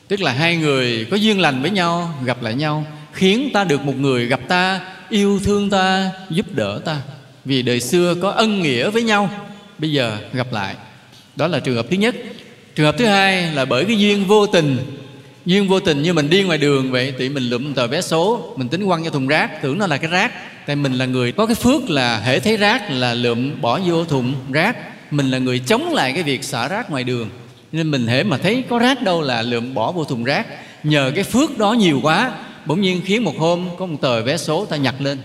Tức là hai người có duyên lành với nhau, gặp lại nhau, khiến ta được một người gặp ta, yêu thương ta, giúp đỡ ta. Vì đời xưa có ân nghĩa với nhau, bây giờ gặp lại. Đó là trường hợp thứ nhất. Trường hợp thứ hai là bởi cái duyên vô tình. Duyên vô tình như mình đi ngoài đường vậy thì mình lụm tờ vé số, mình tính quăng vô thùng rác, tưởng nó là cái rác. Tại mình là người có cái phước là hễ thấy rác là lượm bỏ vô thùng rác mình là người chống lại cái việc xả rác ngoài đường. Nên mình hễ mà thấy có rác đâu là lượm bỏ vô thùng rác. Nhờ cái phước đó nhiều quá, bỗng nhiên khiến một hôm có một tờ vé số ta nhặt lên.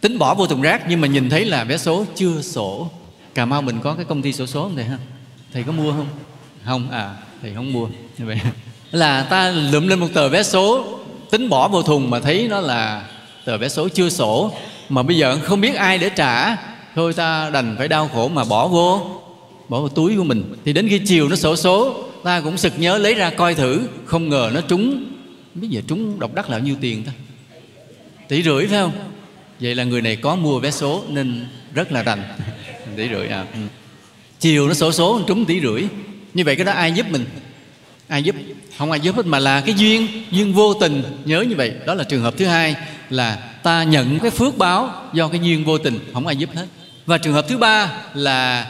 Tính bỏ vô thùng rác, nhưng mà nhìn thấy là vé số chưa sổ. Cà mau mình có cái công ty sổ số không thầy ha? Thầy có mua không? Không à thầy không mua. Như vậy là ta lượm lên một tờ vé số, tính bỏ vô thùng mà thấy nó là tờ vé số chưa sổ. Mà bây giờ không biết ai để trả thôi ta đành phải đau khổ mà bỏ vô. Bỏ vào túi của mình. Thì đến khi chiều nó sổ số, ta cũng sực nhớ lấy ra coi thử. Không ngờ nó trúng. Biết giờ trúng độc đắc là bao nhiêu tiền ta. Tỷ rưỡi phải không? Vậy là người này có mua vé số nên rất là rành tỷ rưỡi à ừ. chiều nó sổ số trúng tỷ rưỡi. Như vậy cái đó ai giúp mình? Ai giúp? Không ai giúp hết mà là cái duyên duyên vô tình. Nhớ như vậy. Đó là trường hợp thứ hai là ta nhận cái phước báo do cái duyên vô tình. Không ai giúp hết và trường hợp thứ ba là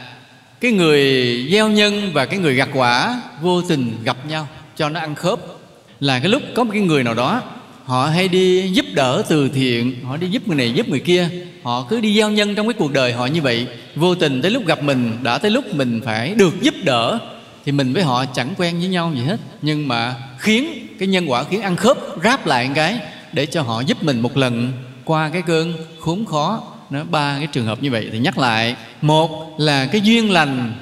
cái người gieo nhân và cái người gặt quả vô tình gặp nhau, cho nó ăn khớp. Là cái lúc có một cái người nào đó, họ hay đi giúp đỡ từ thiện, họ đi giúp người này, giúp người kia, họ cứ đi gieo nhân trong cái cuộc đời họ như vậy, vô tình tới lúc gặp mình, đã tới lúc mình phải được giúp đỡ, thì mình với họ chẳng quen với nhau gì hết. Nhưng mà khiến cái nhân quả, khiến ăn khớp ráp lại một cái, để cho họ giúp mình một lần qua cái cơn khốn khó nó ba cái trường hợp như vậy thì nhắc lại. Một là cái duyên lành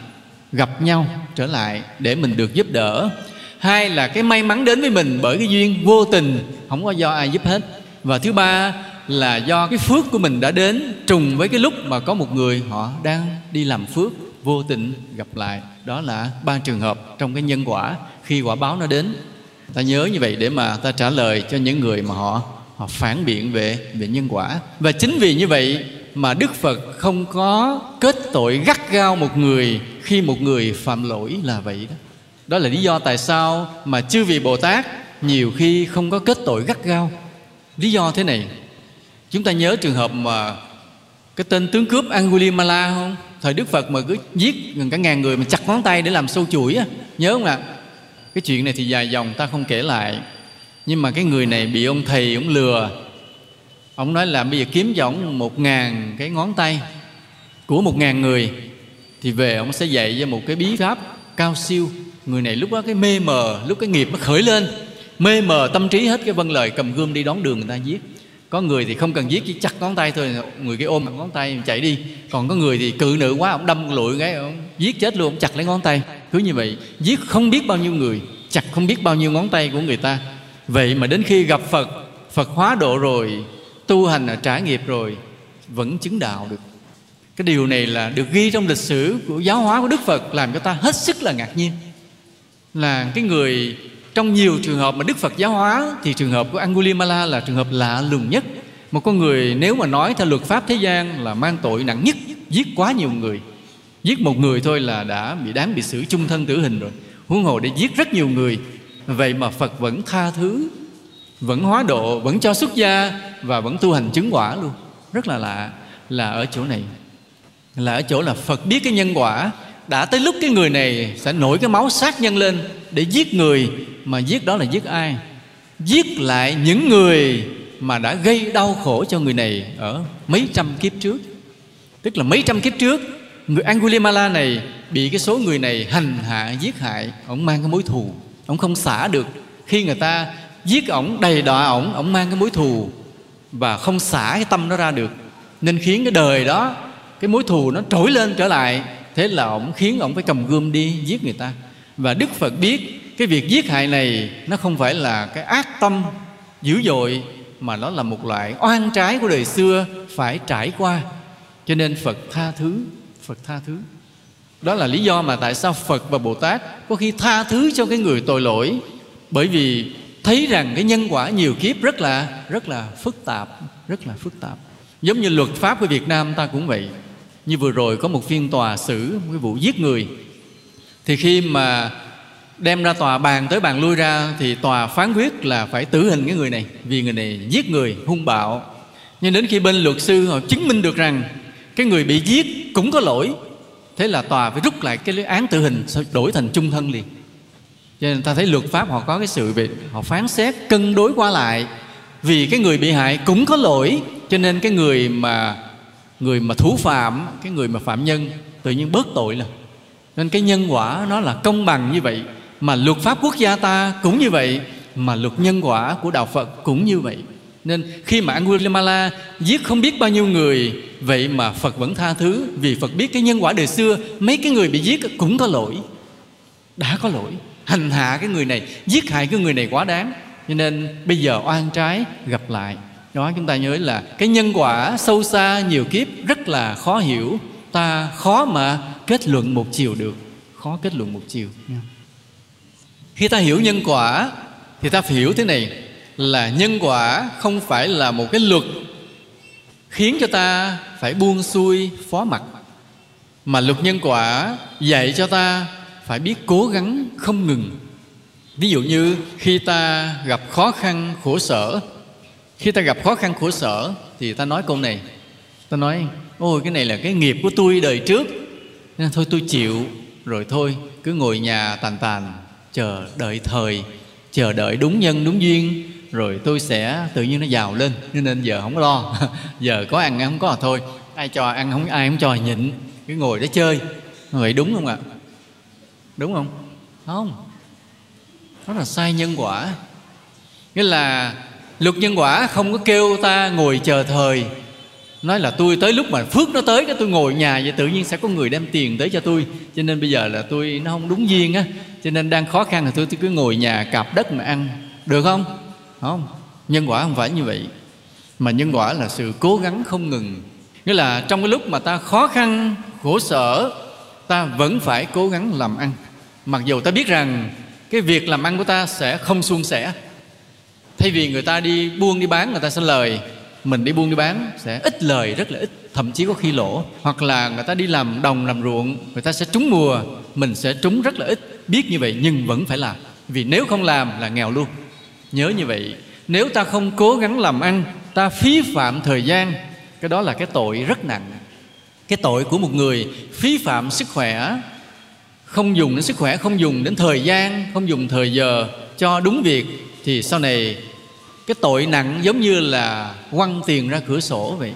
gặp nhau trở lại để mình được giúp đỡ. Hai là cái may mắn đến với mình bởi cái duyên vô tình, không có do ai giúp hết. Và thứ ba là do cái phước của mình đã đến trùng với cái lúc mà có một người họ đang đi làm phước vô tình gặp lại. Đó là ba trường hợp trong cái nhân quả khi quả báo nó đến. Ta nhớ như vậy để mà ta trả lời cho những người mà họ họ phản biện về về nhân quả. Và chính vì như vậy mà đức phật không có kết tội gắt gao một người khi một người phạm lỗi là vậy đó. Đó là lý do tại sao mà chư vị bồ tát nhiều khi không có kết tội gắt gao. Lý do thế này, chúng ta nhớ trường hợp mà cái tên tướng cướp Angulimala không? Thời Đức Phật mà cứ giết gần cả ngàn người mà chặt ngón tay để làm sâu chuỗi á. Nhớ không ạ? Cái chuyện này thì dài dòng, ta không kể lại. Nhưng mà cái người này bị ông thầy ông lừa ông nói là bây giờ kiếm cho ông một ngàn cái ngón tay của một ngàn người, thì về ông sẽ dạy cho một cái bí pháp cao siêu. Người này lúc đó cái mê mờ, lúc cái nghiệp nó khởi lên, mê mờ tâm trí hết cái vân lời cầm gươm đi đón đường người ta giết. Có người thì không cần giết, chỉ chặt ngón tay thôi, người kia ôm ngón tay chạy đi. Còn có người thì cự nữ quá, ông đâm lụi cái, ông giết chết luôn, ông chặt lấy ngón tay. Cứ như vậy, giết không biết bao nhiêu người, chặt không biết bao nhiêu ngón tay của người ta. Vậy mà đến khi gặp phật phật hóa độ rồi tu hành ở trải nghiệp rồi vẫn chứng đạo được cái điều này là được ghi trong lịch sử của giáo hóa của đức phật làm cho ta hết sức là ngạc nhiên là cái người trong nhiều trường hợp mà Đức Phật giáo hóa thì trường hợp của Angulimala là trường hợp lạ lùng nhất. Một con người nếu mà nói theo luật pháp thế gian là mang tội nặng nhất, giết quá nhiều người. Giết một người thôi là đã bị đáng bị xử chung thân tử hình rồi. Huống hồ để giết rất nhiều người. Vậy mà Phật vẫn tha thứ, vẫn hóa độ, vẫn cho xuất gia và vẫn tu hành chứng quả luôn. Rất là lạ là ở chỗ này. Là ở chỗ là Phật biết cái nhân quả đã tới lúc cái người này sẽ nổi cái máu sát nhân lên để giết người mà giết đó là giết ai giết lại những người mà đã gây đau khổ cho người này ở mấy trăm kiếp trước tức là mấy trăm kiếp trước người Angulimala này bị cái số người này hành hạ giết hại ông mang cái mối thù ông không xả được khi người ta giết ổng, đầy đọa ổng ổng mang cái mối thù và không xả cái tâm nó ra được. Nên khiến cái đời đó, cái mối thù nó trỗi lên trở lại. Thế là ổng khiến ổng phải cầm gươm đi giết người ta. Và đức phật biết cái việc giết hại này nó không phải là cái ác tâm dữ dội, mà nó là một loại oan trái của đời xưa phải trải qua. Cho nên phật tha thứ, phật tha thứ. Đó là lý do mà tại sao phật và bồ tát có khi tha thứ cho cái người tội lỗi. Bởi vì thấy rằng cái nhân quả nhiều kiếp rất là rất là phức tạp, rất là phức tạp. Giống như luật pháp của việt nam ta cũng vậy. Như vừa rồi có một phiên tòa xử một cái vụ giết người. Thì khi mà đem ra tòa bàn tới bàn lui ra thì tòa phán quyết là phải tử hình cái người này. Vì người này giết người, hung bạo. Nhưng đến khi bên luật sư họ chứng minh được rằng cái người bị giết cũng có lỗi, thế là tòa phải rút lại cái án tử hình đổi thành chung thân liền cho nên ta thấy luật pháp họ có cái sự về họ phán xét, cân đối qua lại. Vì cái người bị hại cũng có lỗi, cho nên cái người mà người mà thủ phạm, cái người mà phạm nhân tự nhiên bớt tội là nên cái nhân quả nó là công bằng như vậy, mà luật pháp quốc gia ta cũng như vậy, mà luật nhân quả của đạo Phật cũng như vậy. Nên khi mà Angulimala giết không biết bao nhiêu người, Vậy mà Phật vẫn tha thứ. Vì Phật biết cái nhân quả đời xưa, Mấy cái người bị giết cũng có lỗi, Đã có lỗi. Hành hạ cái người này Giết hại cái người này quá đáng. Cho nên bây giờ oan trái gặp lại. Đó chúng ta nhớ là cái nhân quả sâu xa nhiều kiếp rất là khó hiểu. Ta khó mà kết luận một chiều được. Khó kết luận một chiều. Khi ta hiểu nhân quả thì ta phải hiểu thế này là nhân quả không phải là một cái luật khiến cho ta phải buông xuôi phó mặc. Mà luật nhân quả dạy cho ta phải biết cố gắng không ngừng. Ví dụ như khi ta gặp khó khăn, khổ sở. Khi ta gặp khó khăn, khổ sở thì ta nói câu này. Ta nói, ôi, cái này là cái nghiệp của tôi đời trước. Nên thôi, tôi chịu. Rồi thôi, cứ ngồi nhà tàn tàn, chờ đợi thời, chờ đợi đúng nhân, đúng duyên. Rồi tôi sẽ tự nhiên nó giàu lên, cho nên giờ không có lo. Giờ có ăn không có là thôi. Ai cho ăn không, ai không cho nhịn. Cứ ngồi đó chơi. Vậy đúng không ạ? Đúng không? Không. Đó là sai nhân quả. Nghĩa là luật nhân quả không có kêu ta ngồi chờ thời. Nói là tôi tới lúc mà phước nó tới cái tôi ngồi nhà vậy tự nhiên sẽ có người đem tiền tới cho tôi. Cho nên bây giờ là tôi nó không đúng duyên á. Cho nên đang khó khăn thì tôi, tôi cứ ngồi nhà cạp đất mà ăn. Được không? Không. Nhân quả không phải như vậy. Mà nhân quả là sự cố gắng không ngừng. Nghĩa là trong cái lúc mà ta khó khăn khổ sở ta vẫn phải cố gắng làm ăn. Mặc dù ta biết rằng cái việc làm ăn của ta sẽ không suôn sẻ. Thay vì người ta đi buôn đi bán, người ta sẽ lời. Mình đi buôn đi bán sẽ ít lời, rất là ít. Thậm chí có khi lỗ. Hoặc là người ta đi làm đồng, làm ruộng, người ta sẽ trúng mùa. Mình sẽ trúng rất là ít. Biết như vậy nhưng vẫn phải làm. Vì nếu không làm là nghèo luôn. Nhớ như vậy, nếu ta không cố gắng làm ăn, ta phí phạm thời gian, cái đó là cái tội rất nặng cái tội của một người phí phạm sức khỏe, không dùng đến sức khỏe, không dùng đến thời gian, không dùng thời giờ cho đúng việc, thì sau này cái tội nặng giống như là quăng tiền ra cửa sổ vậy.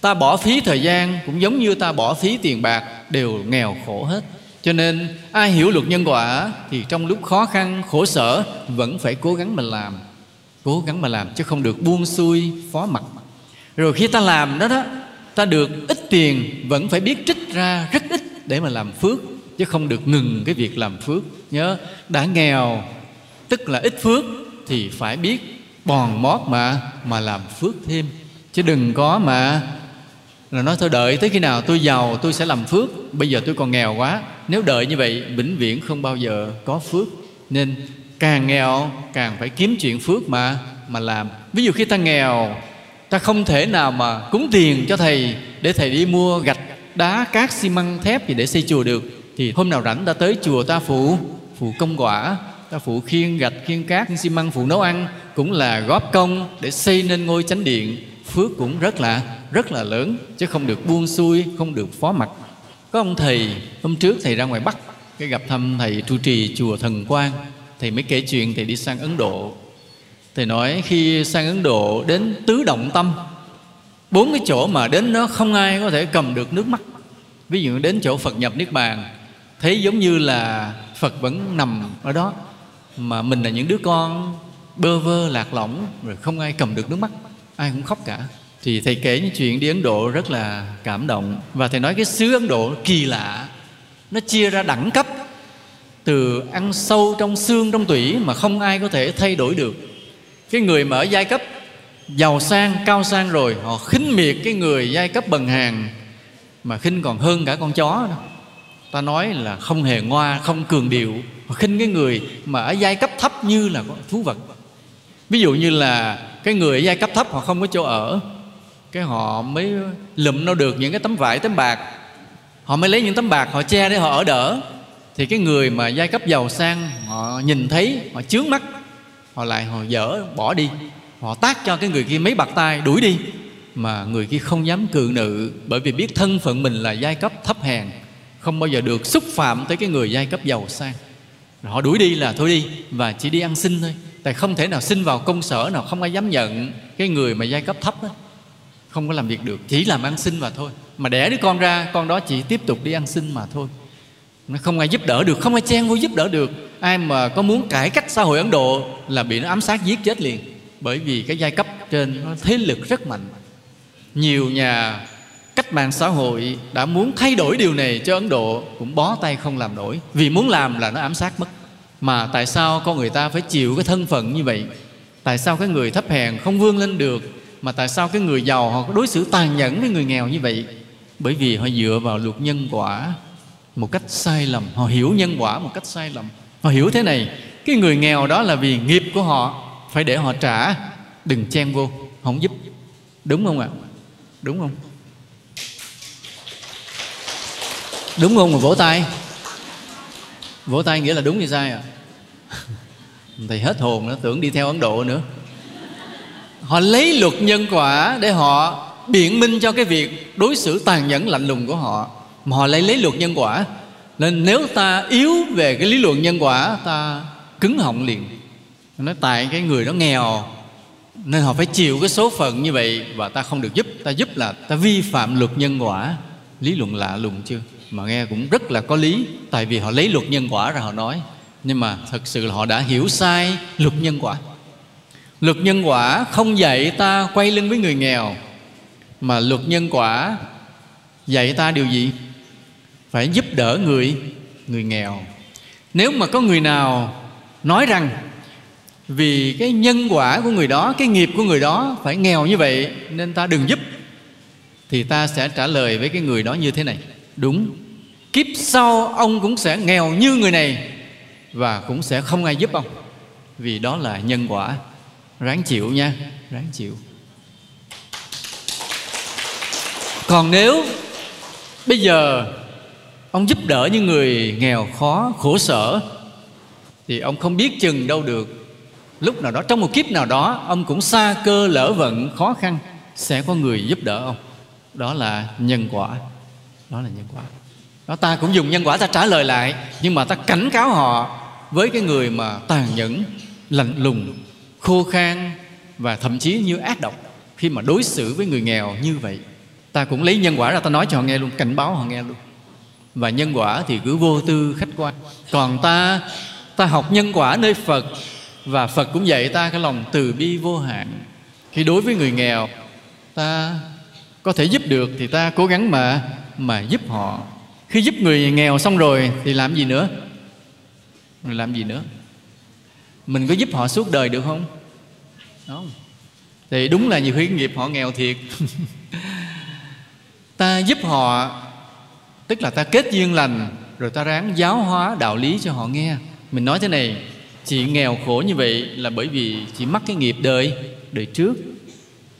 Ta bỏ phí thời gian cũng giống như ta bỏ phí tiền bạc, đều nghèo khổ hết. Cho nên, ai hiểu luật nhân quả thì trong lúc khó khăn, khổ sở, vẫn phải cố gắng mà làm. Cố gắng mà làm, chứ không được buông xuôi, phó mặt rồi khi ta làm đó đó ta được ít tiền, vẫn phải biết trích ra rất ít để mà làm phước, chứ không được ngừng cái việc làm phước. Nhớ, đã nghèo, tức là ít phước, thì phải biết bòn mót mà mà làm phước thêm. Chứ đừng có mà, là nói thôi, đợi tới khi nào tôi giàu, tôi sẽ làm phước. Bây giờ tôi còn nghèo quá, nếu đợi như vậy, vĩnh viễn không bao giờ có phước. Nên, càng nghèo, càng phải kiếm chuyện phước mà mà làm. Ví dụ khi ta nghèo ta không thể nào mà cúng tiền cho thầy để thầy đi mua gạch đá, cát, xi măng, thép gì để xây chùa được. Thì hôm nào rảnh ta tới chùa ta phụ phụ công quả, ta phụ khiên gạch, khiên cát, khiên xi măng, phụ nấu ăn. Cũng là góp công để xây nên ngôi chánh điện. Phước cũng rất là rất là lớn, chứ không được buông xuôi, không được phó mặt có ông thầy, hôm trước thầy ra ngoài bắc, cái gặp thăm thầy trụ trì chùa thần quang. Thầy mới kể chuyện, thầy đi sang ấn độ thầy nói khi sang ấn độ đến tứ động tâm, bốn cái chỗ mà đến đó không ai có thể cầm được nước mắt. Ví dụ đến chỗ phật nhập niết bàn, thấy giống như là phật vẫn nằm ở đó, mà mình là những đứa con bơ vơ lạc lõng, rồi không ai cầm được nước mắt, ai cũng khóc cả. Thì thầy kể những chuyện đi ấn độ rất là cảm động, và thầy nói cái xứ ấn độ kỳ lạ, nó chia ra đẳng cấp, từ ăn sâu trong xương trong tủy mà không ai có thể thay đổi được cái người mà ở giai cấp, giàu sang, cao sang rồi, họ khinh miệt cái người giai cấp bần hàng, mà khinh còn hơn cả con chó đó. Ta nói là không hề ngoa, không cường điệu họ khinh cái người mà ở giai cấp thấp như là thú vật. Ví dụ như là cái người ở giai cấp thấp, họ không có chỗ ở, cái họ mới lụm nó được những cái tấm vải, tấm bạc. Họ mới lấy những tấm bạc, họ che để họ ở đỡ. Thì cái người mà giai cấp giàu sang, họ nhìn thấy, họ chướng mắt họ lại họ dở, bỏ đi. Họ tác cho cái người kia mấy bạc tay đuổi đi. Mà người kia không dám cự nữ, bởi vì biết thân phận mình là giai cấp thấp hèn, không bao giờ được xúc phạm tới cái người giai cấp giàu sang. Họ đuổi đi là thôi đi, và chỉ đi ăn xin thôi. Tại không thể nào xin vào công sở nào, không ai dám nhận cái người mà giai cấp thấp đó. Không có làm việc được, chỉ làm ăn xin mà thôi. Mà đẻ đứa con ra, con đó chỉ tiếp tục đi ăn xin mà thôi nó không ai giúp đỡ được, không ai chen vô giúp đỡ được. Ai mà có muốn cải cách xã hội ấn độ là bị nó ám sát giết chết liền. Bởi vì cái giai cấp trên nó thế lực rất mạnh. Nhiều nhà cách mạng xã hội đã muốn thay đổi điều này cho ấn độ cũng bó tay không làm nổi. Vì muốn làm là nó ám sát mất. Mà tại sao con người ta phải chịu cái thân phận như vậy? Tại sao cái người thấp hèn không vươn lên được? Mà tại sao cái người giàu họ đối xử tàn nhẫn với người nghèo như vậy? Bởi vì họ dựa vào luật nhân quả một cách sai lầm. Họ hiểu nhân quả một cách sai lầm. Họ hiểu thế này, cái người nghèo đó là vì nghiệp của họ. Phải để họ trả. Đừng chen vô. Không giúp. Đúng không ạ? Đúng không? Đúng không mà vỗ tay? Vỗ tay nghĩa là đúng hay sai à thầy hết hồn nó tưởng đi theo ấn độ nữa. Họ lấy luật nhân quả để họ biện minh cho cái việc đối xử tàn nhẫn lạnh lùng của họ mà họ lấy lấy luật nhân quả. Nên nếu ta yếu về cái lý luận nhân quả, ta cứng họng liền. Nói, tại cái người đó nghèo, nên họ phải chịu cái số phận như vậy và ta không được giúp. Ta giúp là ta vi phạm luật nhân quả. Lý luận lạ lùng chưa? Mà nghe cũng rất là có lý, tại vì họ lấy luật nhân quả ra họ nói. Nhưng mà thật sự là họ đã hiểu sai luật nhân quả. Luật nhân quả không dạy ta quay lưng với người nghèo, mà luật nhân quả dạy ta điều gì? Phải giúp đỡ người người nghèo. Nếu mà có người nào nói rằng vì cái nhân quả của người đó, cái nghiệp của người đó phải nghèo như vậy nên ta đừng giúp, thì ta sẽ trả lời với cái người đó như thế này. Đúng. Kiếp sau ông cũng sẽ nghèo như người này và cũng sẽ không ai giúp ông, vì đó là nhân quả. Ráng chịu nha, ráng chịu. Còn nếu bây giờ ông giúp đỡ những người nghèo khó, khổ sở. Thì ông không biết chừng đâu được. Lúc nào đó, trong một kiếp nào đó, ông cũng xa cơ, lỡ vận, khó khăn, sẽ có người giúp đỡ ông. Đó là nhân quả. Đó là nhân quả. Đó, ta cũng dùng nhân quả ta trả lời lại, nhưng mà ta cảnh cáo họ với cái người mà tàn nhẫn, lạnh lùng, khô khan và thậm chí như ác độc khi mà đối xử với người nghèo như vậy. Ta cũng lấy nhân quả ra ta nói cho họ nghe luôn, cảnh báo họ nghe luôn và nhân quả thì cứ vô tư khách quan. Còn ta ta học nhân quả nơi phật. Và phật cũng dạy ta cái lòng từ bi vô hạn. Khi đối với người nghèo, ta có thể giúp được thì ta cố gắng mà mà giúp họ. Khi giúp người nghèo xong rồi thì làm gì nữa? Rồi làm gì nữa? Mình có giúp họ suốt đời được không? Không. Thì đúng là nhiều khi nghiệp họ nghèo thiệt. Ta giúp họ tức là ta kết duyên lành rồi ta ráng giáo hóa đạo lý cho họ nghe. Mình nói thế này chị nghèo khổ như vậy là bởi vì chị mắc cái nghiệp đời đời trước.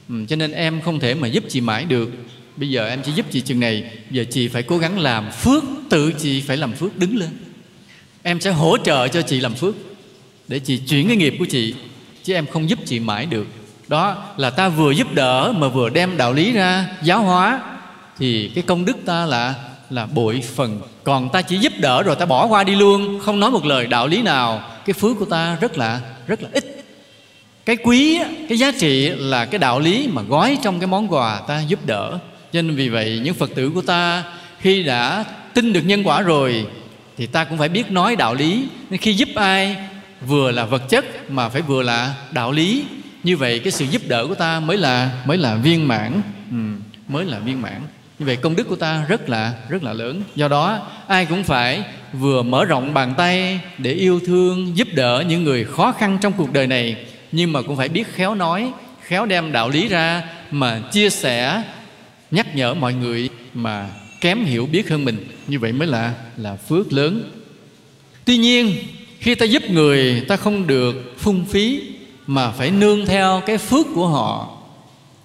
Ừ, cho nên em không thể mà giúp chị mãi được. Bây giờ em chỉ giúp chị chừng này giờ chị phải cố gắng làm phước tự chị phải làm phước đứng lên. Em sẽ hỗ trợ cho chị làm phước để chị chuyển cái nghiệp của chị chứ em không giúp chị mãi được. Đó là ta vừa giúp đỡ mà vừa đem đạo lý ra giáo hóa. Thì cái công đức ta là là bội phần. Còn ta chỉ giúp đỡ rồi ta bỏ qua đi luôn. Không nói một lời đạo lý nào. Cái phước của ta rất là rất là ít. Cái quý cái giá trị là cái đạo lý mà gói trong cái món quà ta giúp đỡ. Cho nên vì vậy những phật tử của ta khi đã tin được nhân quả rồi thì ta cũng phải biết nói đạo lý. Nên khi giúp ai vừa là vật chất mà phải vừa là đạo lý. Như vậy cái sự giúp đỡ của ta mới là mới là viên mãn. Ừ, mới là viên mãn như vậy công đức của ta rất là rất là lớn. Do đó, ai cũng phải vừa mở rộng bàn tay để yêu thương, giúp đỡ những người khó khăn trong cuộc đời này, nhưng mà cũng phải biết khéo nói, khéo đem đạo lý ra mà chia sẻ, nhắc nhở mọi người mà kém hiểu biết hơn mình. Như vậy mới là là phước lớn. Tuy nhiên, khi ta giúp người, ta không được phung phí mà phải nương theo cái phước của họ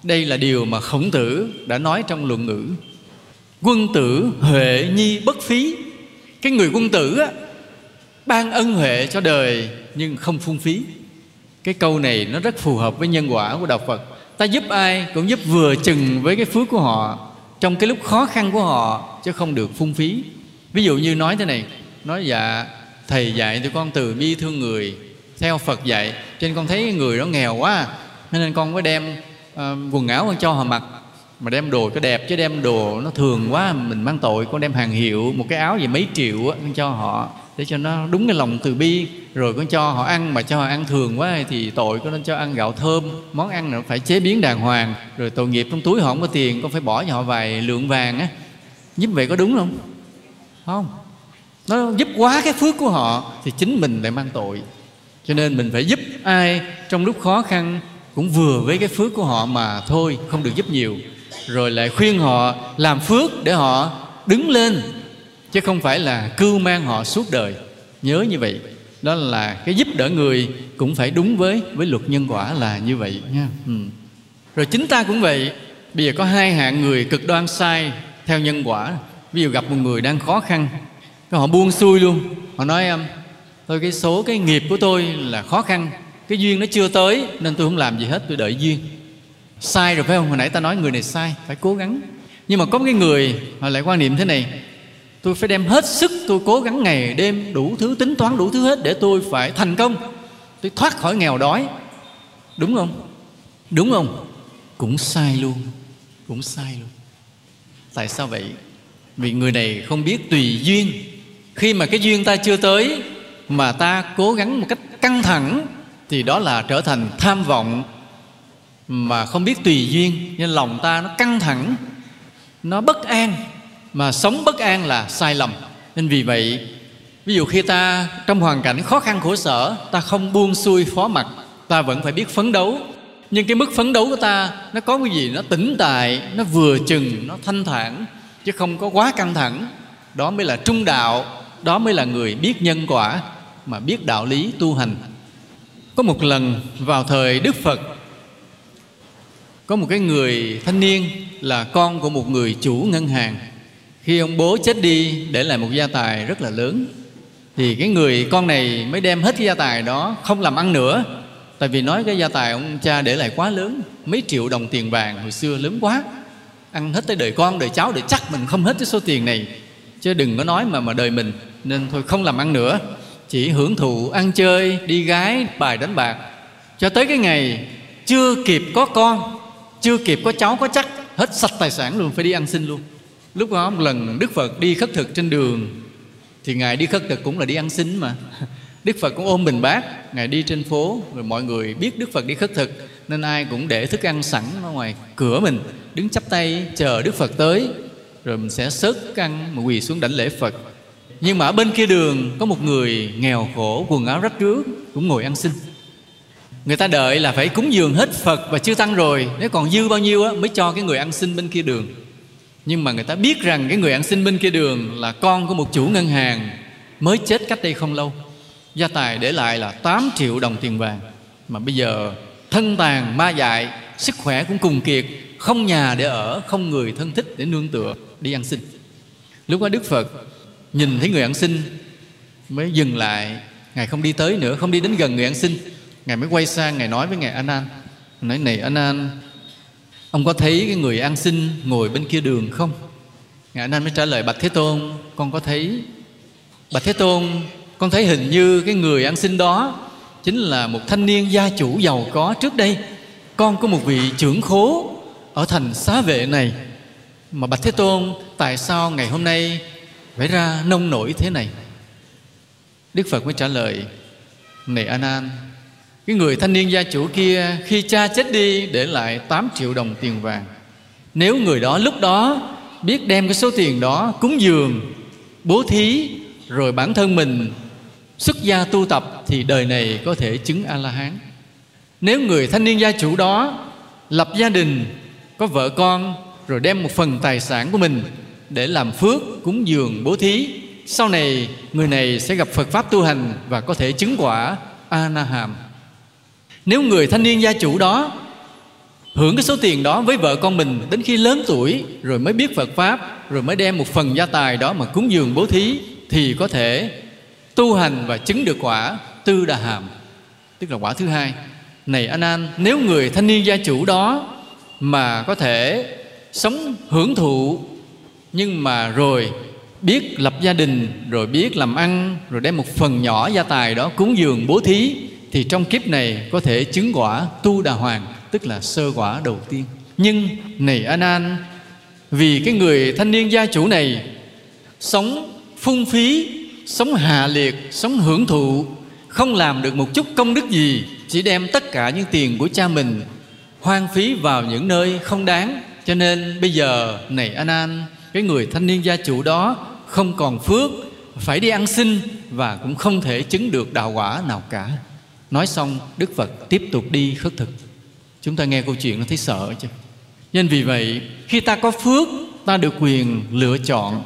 đây là điều mà khổng tử đã nói trong luận ngữ. Quân tử huệ nhi bất phí. Cái người quân tử á, ban ân huệ cho đời nhưng không phung phí. Cái câu này nó rất phù hợp với nhân quả của đạo phật. Ta giúp ai cũng giúp vừa chừng với cái phước của họ trong cái lúc khó khăn của họ chứ không được phung phí. Ví dụ như nói thế này nói dạ thầy dạy tụi con từ bi thương người theo phật dạy trên con thấy người đó nghèo quá nên con mới đem Ờ, quần áo con cho họ mặc. Mà đem đồ cho đẹp, chứ đem đồ nó thường quá, mình mang tội, con đem hàng hiệu, một cái áo gì mấy triệu á, con cho họ, để cho nó đúng cái lòng từ bi. Rồi con cho họ ăn, mà cho họ ăn thường quá, thì tội con nên cho ăn gạo thơm. Món ăn nó phải chế biến đàng hoàng, rồi tội nghiệp trong túi họ không có tiền, con phải bỏ cho họ vài lượng vàng á. Giúp vậy có đúng không? Không. Nó giúp quá cái phước của họ, thì chính mình lại mang tội. Cho nên mình phải giúp ai trong lúc khó khăn cũng vừa với cái phước của họ mà thôi, không được giúp nhiều. Rồi lại khuyên họ làm phước để họ đứng lên, chứ không phải là cưu mang họ suốt đời. Nhớ như vậy, đó là cái giúp đỡ người cũng phải đúng với với luật nhân quả là như vậy nha. Ừ. rồi chính ta cũng vậy. Bây giờ có hai hạng người cực đoan sai theo nhân quả. Ví dụ gặp một người đang khó khăn họ buông xuôi luôn. Họ nói thôi cái số, cái nghiệp của tôi là khó khăn cái duyên nó chưa tới, nên tôi không làm gì hết, tôi đợi duyên. Sai rồi phải không? Hồi nãy ta nói người này sai, phải cố gắng. Nhưng mà có cái người họ lại quan niệm thế này, tôi phải đem hết sức tôi cố gắng ngày đêm, đủ thứ, tính toán đủ thứ hết để tôi phải thành công. Tôi thoát khỏi nghèo đói. Đúng không? Đúng không? Cũng sai luôn. Cũng sai luôn. Tại sao vậy? Vì người này không biết tùy duyên. Khi mà cái duyên ta chưa tới, mà ta cố gắng một cách căng thẳng thì đó là trở thành tham vọng mà không biết tùy duyên. Nên lòng ta nó căng thẳng, nó bất an. Mà sống bất an là sai lầm. Nên vì vậy, ví dụ khi ta trong hoàn cảnh khó khăn khổ sở, ta không buông xuôi phó mặt ta vẫn phải biết phấn đấu. Nhưng cái mức phấn đấu của ta, nó có cái gì? Nó tĩnh tại, nó vừa chừng, nó thanh thản, chứ không có quá căng thẳng. Đó mới là trung đạo, đó mới là người biết nhân quả, mà biết đạo lý tu hành có một lần vào thời đức phật, có một cái người thanh niên là con của một người chủ ngân hàng. Khi ông bố chết đi, để lại một gia tài rất là lớn. Thì cái người con này mới đem hết cái gia tài đó, không làm ăn nữa. Tại vì nói cái gia tài ông cha để lại quá lớn, mấy triệu đồng tiền vàng hồi xưa lớn quá. Ăn hết tới đời con, đời cháu để chắc mình không hết cái số tiền này. Chứ đừng có nói mà mà đời mình, nên thôi không làm ăn nữa chỉ hưởng thụ, ăn chơi, đi gái, bài đánh bạc. Cho tới cái ngày chưa kịp có con, chưa kịp có cháu có chắc, hết sạch tài sản luôn, phải đi ăn xin luôn. Lúc đó một lần đức phật đi khất thực trên đường, thì ngài đi khất thực cũng là đi ăn xin mà. Đức phật cũng ôm bình bát, ngài đi trên phố, rồi mọi người biết đức phật đi khất thực, nên ai cũng để thức ăn sẵn ở ngoài cửa mình, đứng chắp tay chờ đức phật tới, rồi mình sẽ sớt ăn mà quỳ xuống đảnh lễ phật nhưng mà ở bên kia đường có một người nghèo khổ, quần áo rách rưới cũng ngồi ăn xin. Người ta đợi là phải cúng dường hết phật và chư tăng rồi. Nếu còn dư bao nhiêu á, mới cho cái người ăn xin bên kia đường. Nhưng mà người ta biết rằng cái người ăn xin bên kia đường là con của một chủ ngân hàng, mới chết cách đây không lâu. Gia tài để lại là 8 triệu đồng tiền vàng. Mà bây giờ thân tàn, ma dại, sức khỏe cũng cùng kiệt, không nhà để ở, không người thân thích để nương tựa, đi ăn xin. Lúc đó đức phật nhìn thấy người ăn xin, mới dừng lại. Ngài không đi tới nữa, không đi đến gần người ăn xin. Ngài mới quay sang, ngài nói với ngài an an nói, này an an ông có thấy cái người ăn xin ngồi bên kia đường không? Ngài an an mới trả lời, bạch thế tôn, con có thấy. Bạch thế tôn, con thấy hình như cái người ăn xin đó chính là một thanh niên gia chủ giàu có trước đây. Con có một vị trưởng khố ở thành xá vệ này. Mà bạch thế tôn, tại sao ngày hôm nay phải ra nông nổi thế này. Đức phật mới trả lời, này an an cái người thanh niên gia chủ kia khi cha chết đi để lại 8 triệu đồng tiền vàng. Nếu người đó lúc đó biết đem cái số tiền đó cúng dường, bố thí, rồi bản thân mình xuất gia tu tập thì đời này có thể chứng a la hán nếu người thanh niên gia chủ đó lập gia đình, có vợ con, rồi đem một phần tài sản của mình để làm phước cúng dường bố thí. Sau này, người này sẽ gặp phật pháp tu hành và có thể chứng quả a na hàm nếu người thanh niên gia chủ đó hưởng cái số tiền đó với vợ con mình đến khi lớn tuổi, rồi mới biết phật pháp, rồi mới đem một phần gia tài đó mà cúng dường bố thí, thì có thể tu hành và chứng được quả tư đà hàm tức là quả thứ hai. Này anh an nếu người thanh niên gia chủ đó mà có thể sống hưởng thụ nhưng mà rồi biết lập gia đình, rồi biết làm ăn, rồi đem một phần nhỏ gia tài đó cúng dường bố thí, thì trong kiếp này có thể chứng quả tu đà hoàng, tức là sơ quả đầu tiên. Nhưng này an an, vì cái người thanh niên gia chủ này sống phung phí, sống hạ liệt, sống hưởng thụ, không làm được một chút công đức gì, chỉ đem tất cả những tiền của cha mình hoang phí vào những nơi không đáng. Cho nên bây giờ này an an cái người thanh niên gia chủ đó không còn phước, phải đi ăn xin và cũng không thể chứng được đạo quả nào cả. Nói xong, đức phật tiếp tục đi khất thực. Chúng ta nghe câu chuyện nó thấy sợ chứ nên vì vậy, khi ta có phước, ta được quyền lựa chọn.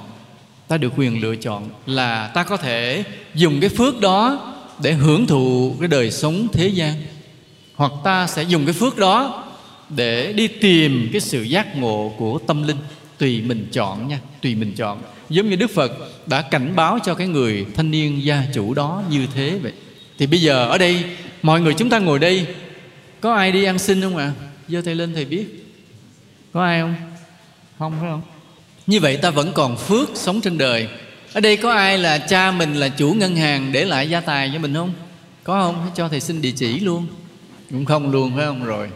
Ta được quyền lựa chọn là ta có thể dùng cái phước đó để hưởng thụ cái đời sống thế gian. Hoặc ta sẽ dùng cái phước đó để đi tìm cái sự giác ngộ của tâm linh tùy mình chọn nha, tùy mình chọn. Giống như đức phật đã cảnh báo cho cái người thanh niên gia chủ đó như thế vậy. Thì bây giờ ở đây, mọi người chúng ta ngồi đây, có ai đi ăn xin không ạ? À? giơ tay lên thầy biết. Có ai không? Không, phải không? Như vậy ta vẫn còn phước sống trên đời. Ở đây có ai là cha mình là chủ ngân hàng để lại gia tài cho mình không? Có không? Cho thầy xin địa chỉ luôn. Cũng không luôn, phải không? Rồi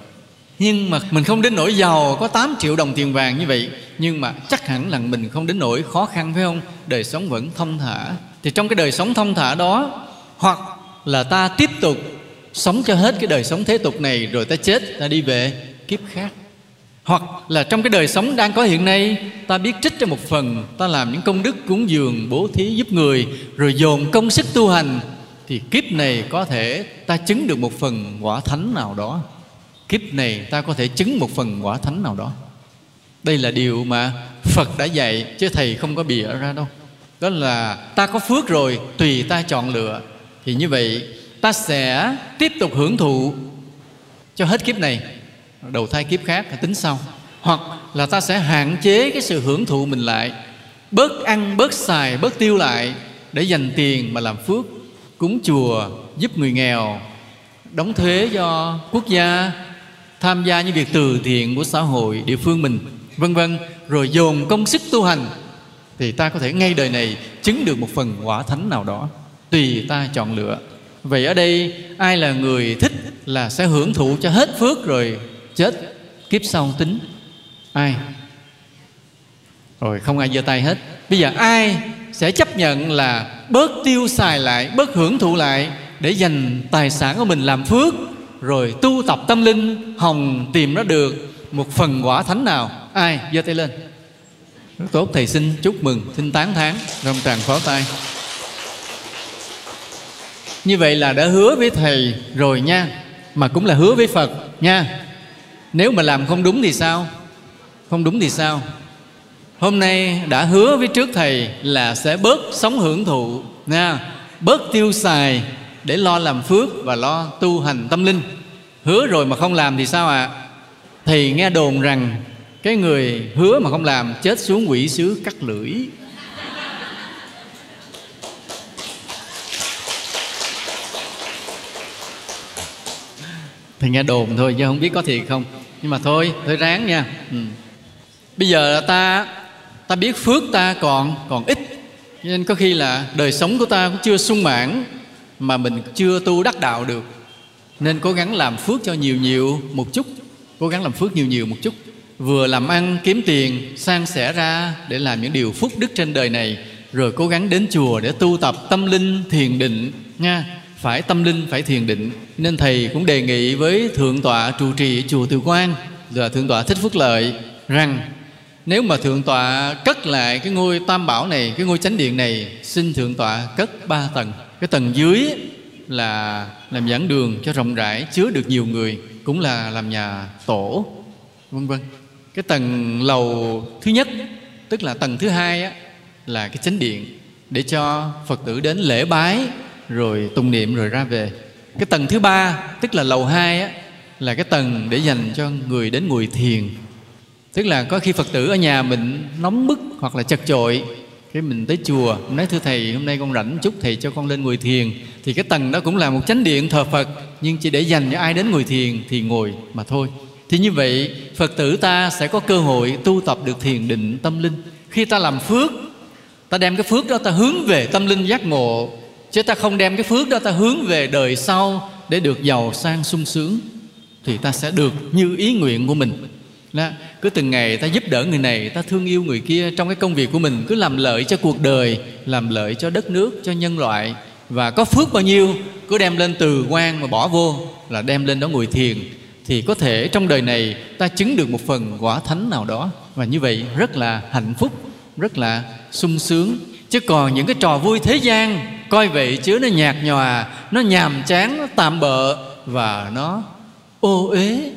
nhưng mà mình không đến nỗi giàu, có 8 triệu đồng tiền vàng như vậy. Nhưng mà chắc hẳn là mình không đến nỗi khó khăn, phải không? Đời sống vẫn thông thả. Thì trong cái đời sống thông thả đó, hoặc là ta tiếp tục sống cho hết cái đời sống thế tục này, rồi ta chết, ta đi về kiếp khác. Hoặc là trong cái đời sống đang có hiện nay, ta biết trích cho một phần, ta làm những công đức cúng dường, bố thí giúp người, rồi dồn công sức tu hành, thì kiếp này có thể ta chứng được một phần quả thánh nào đó kiếp này ta có thể chứng một phần quả thánh nào đó. Đây là điều mà phật đã dạy, chứ thầy không có bịa ra đâu. Đó là ta có phước rồi, tùy ta chọn lựa. Thì như vậy, ta sẽ tiếp tục hưởng thụ cho hết kiếp này. Đầu thai kiếp khác tính sau. Hoặc là ta sẽ hạn chế cái sự hưởng thụ mình lại. Bớt ăn, bớt xài, bớt tiêu lại để dành tiền mà làm phước. Cúng chùa, giúp người nghèo, đóng thuế cho quốc gia tham gia những việc từ thiện của xã hội địa phương mình, vân vân, rồi dồn công sức tu hành, thì ta có thể ngay đời này chứng được một phần quả thánh nào đó. Tùy ta chọn lựa. Vậy ở đây, ai là người thích là sẽ hưởng thụ cho hết phước rồi chết. Kiếp sau tính. Ai? Rồi, không ai giơ tay hết. Bây giờ ai sẽ chấp nhận là bớt tiêu xài lại, bớt hưởng thụ lại để dành tài sản của mình làm phước? Rồi tu tập tâm linh, hồng tìm nó được một phần quả thánh nào? Ai? Giơ tay lên. Rất tốt, thầy xin chúc mừng. Xin tán thán râm tràng pháo tay. Như vậy là đã hứa với thầy rồi nha. Mà cũng là hứa với phật nha. Nếu mà làm không đúng thì sao? Không đúng thì sao? Hôm nay đã hứa với trước thầy là sẽ bớt sống hưởng thụ nha. Bớt tiêu xài để lo làm phước và lo tu hành tâm linh. Hứa rồi mà không làm thì sao ạ? À? thì nghe đồn rằng cái người hứa mà không làm chết xuống quỷ xứ cắt lưỡi. Thì nghe đồn thôi chứ không biết có thiệt không. Nhưng mà thôi thôi ráng nha. Ừ. bây giờ ta ta biết phước ta còn còn ít. Nên có khi là đời sống của ta cũng chưa sung mãn mà mình chưa tu đắc đạo được. Nên cố gắng làm phước cho nhiều nhiều một chút, cố gắng làm phước nhiều nhiều một chút. Vừa làm ăn kiếm tiền sang sẻ ra để làm những điều phúc đức trên đời này, rồi cố gắng đến chùa để tu tập tâm linh thiền định, nha. Phải tâm linh, phải thiền định. Nên thầy cũng đề nghị với thượng tọa trụ trì chùa từ quan là thượng tọa thích phước lợi rằng, nếu mà thượng tọa cất lại cái ngôi tam bảo này, cái ngôi chánh điện này, xin thượng tọa cất ba tầng cái tầng dưới là làm giảng đường cho rộng rãi chứa được nhiều người cũng là làm nhà tổ vân vân. Cái tầng lầu thứ nhất tức là tầng thứ hai á, là cái chánh điện để cho phật tử đến lễ bái rồi tụng niệm rồi ra về. Cái tầng thứ ba tức là lầu hai á, là cái tầng để dành cho người đến ngồi thiền. Tức là có khi phật tử ở nhà mình nóng bức hoặc là chật chội cái mình tới chùa mình nói thưa thầy, hôm nay con rảnh chút, thầy cho con lên ngồi thiền. Thì cái tầng đó cũng là một chánh điện thờ phật, nhưng chỉ để dành cho ai đến ngồi thiền thì ngồi mà thôi. Thì như vậy, phật tử ta sẽ có cơ hội tu tập được thiền định tâm linh. Khi ta làm phước, ta đem cái phước đó ta hướng về tâm linh giác ngộ, chứ ta không đem cái phước đó ta hướng về đời sau để được giàu sang sung sướng, thì ta sẽ được như ý nguyện của mình đó. cứ từng ngày ta giúp đỡ người này, ta thương yêu người kia trong cái công việc của mình, cứ làm lợi cho cuộc đời, làm lợi cho đất nước, cho nhân loại. Và có phước bao nhiêu, cứ đem lên từ quan mà bỏ vô là đem lên đó ngồi thiền. Thì có thể trong đời này ta chứng được một phần quả thánh nào đó. Và như vậy rất là hạnh phúc, rất là sung sướng. Chứ còn những cái trò vui thế gian, coi vậy chứ nó nhạt nhòa, nó nhàm chán, nó tạm bợ và nó ô uế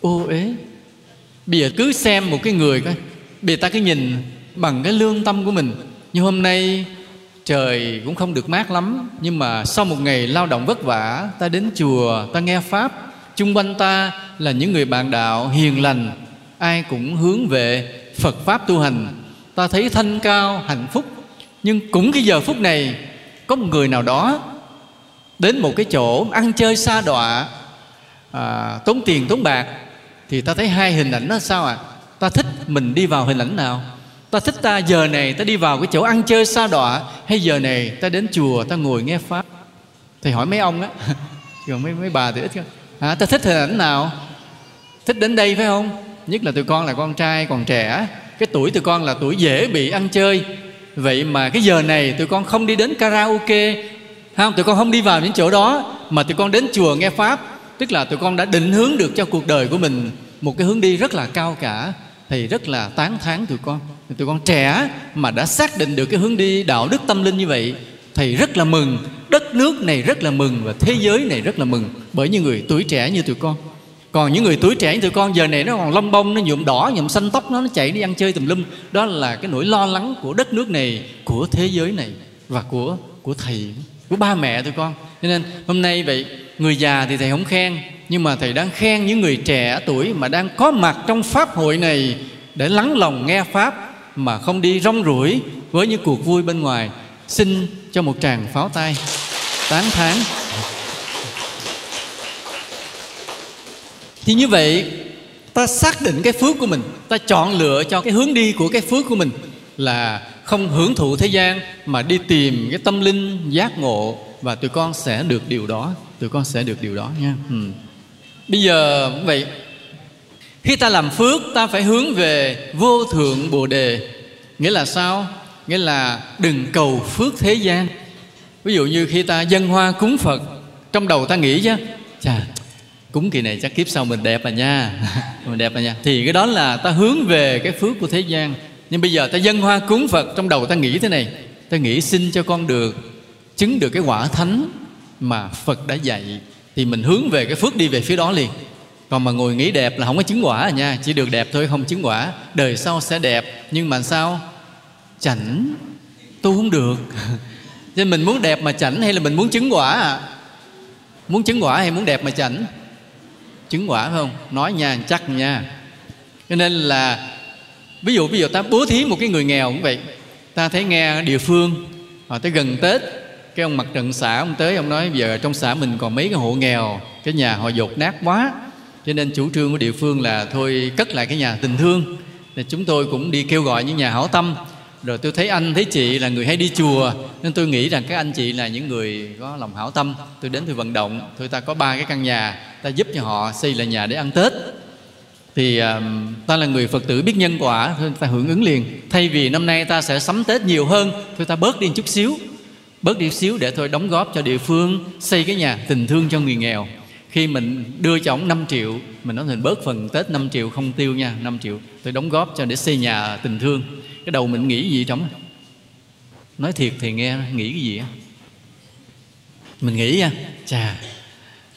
ô uế bây giờ cứ xem một cái người coi. Bây giờ ta cứ nhìn bằng cái lương tâm của mình. Như hôm nay trời cũng không được mát lắm. Nhưng mà sau một ngày lao động vất vả ta đến chùa ta nghe pháp. Chung quanh ta là những người bạn đạo hiền lành. Ai cũng hướng về phật pháp tu hành. Ta thấy thanh cao hạnh phúc. Nhưng cũng cái giờ phút này có một người nào đó đến một cái chỗ ăn chơi xa đọa à, tốn tiền tốn bạc thì ta thấy hai hình ảnh đó sao ạ? À? ta thích mình đi vào hình ảnh nào? Ta thích ta giờ này ta đi vào cái chỗ ăn chơi xa đọa hay giờ này ta đến chùa ta ngồi nghe pháp? Thầy hỏi mấy ông á còn mấy mấy bà thì ít hơn. À, ta thích hình ảnh nào? Thích đến đây phải không? Nhất là tụi con là con trai còn trẻ cái tuổi tụi con là tuổi dễ bị ăn chơi. Vậy mà cái giờ này tụi con không đi đến karaoke. Không tụi con không đi vào những chỗ đó mà tụi con đến chùa nghe pháp tức là tụi con đã định hướng được cho cuộc đời của mình một cái hướng đi rất là cao cả, thì rất là tán thán tụi con. Tụi con trẻ mà đã xác định được cái hướng đi đạo đức tâm linh như vậy, thì rất là mừng. Đất nước này rất là mừng và thế giới này rất là mừng bởi những người tuổi trẻ như tụi con. Còn những người tuổi trẻ như tụi con, giờ này nó còn lông bông, nó nhuộm đỏ, nhuộm xanh tóc, nó nó chạy đi ăn chơi tùm lum. Đó là cái nỗi lo lắng của đất nước này, của thế giới này và của của thầy, của ba mẹ tụi con. Cho nên hôm nay vậy người già thì thầy không khen, nhưng mà thầy đang khen những người trẻ tuổi mà đang có mặt trong pháp hội này để lắng lòng nghe pháp mà không đi rong ruổi với những cuộc vui bên ngoài. Xin cho một tràng pháo tay. Tán thán. Thì như vậy, ta xác định cái phước của mình, ta chọn lựa cho cái hướng đi của cái phước của mình là không hưởng thụ thế gian mà đi tìm cái tâm linh giác ngộ và tụi con sẽ được điều đó. Tụi con sẽ được điều đó nha. Ừ. bây giờ, vậy, khi ta làm phước, ta phải hướng về vô thượng bồ đề. Nghĩa là sao? Nghĩa là đừng cầu phước thế gian. Ví dụ như khi ta dân hoa cúng phật, trong đầu ta nghĩ chứ, chà, cúng kỳ này chắc kiếp sau mình đẹp à nha. Mình đẹp à nha. Thì cái đó là ta hướng về cái phước của thế gian. Nhưng bây giờ ta dân hoa cúng phật, trong đầu ta nghĩ thế này. Ta nghĩ xin cho con được chứng được cái quả thánh mà phật đã dạy, thì mình hướng về cái phước đi về phía đó liền. Còn mà ngồi nghĩ đẹp là không có chứng quả à nha, chỉ được đẹp thôi, không chứng quả. Đời sau sẽ đẹp, nhưng mà sao? Chảnh. Tu không được. Nên mình muốn đẹp mà chảnh hay là mình muốn chứng quả à muốn chứng quả hay muốn đẹp mà chảnh? Chứng quả không? Nói nha, chắc nha. Cho nên là, ví dụ bây giờ ta bố thí một cái người nghèo cũng vậy. Ta thấy nghe địa phương, họ tới gần tết cái ông mặt trận xã ông tới ông nói giờ trong xã mình còn mấy cái hộ nghèo cái nhà họ dột nát quá. Cho nên chủ trương của địa phương là thôi cất lại cái nhà tình thương. Thì chúng tôi cũng đi kêu gọi những nhà hảo tâm. Rồi tôi thấy anh thấy chị là người hay đi chùa nên tôi nghĩ rằng các anh chị là những người có lòng hảo tâm. Tôi đến tôi vận động thôi ta có ba cái căn nhà ta giúp cho họ xây lại nhà để ăn tết. Thì um, ta là người phật tử biết nhân quả thôi ta hưởng ứng liền. Thay vì năm nay ta sẽ sắm tết nhiều hơn thôi ta bớt đi chút xíu bớt đi xíu để thôi đóng góp cho địa phương, xây cái nhà tình thương cho người nghèo. Khi mình đưa cho ông 5 triệu, mình nói mình bớt phần tết 5 triệu không tiêu nha 5 triệu. Tôi đóng góp cho để xây nhà tình thương. Cái đầu mình nghĩ gì trong nói thiệt thì nghe, nghĩ cái gì á? Mình nghĩ nha chà,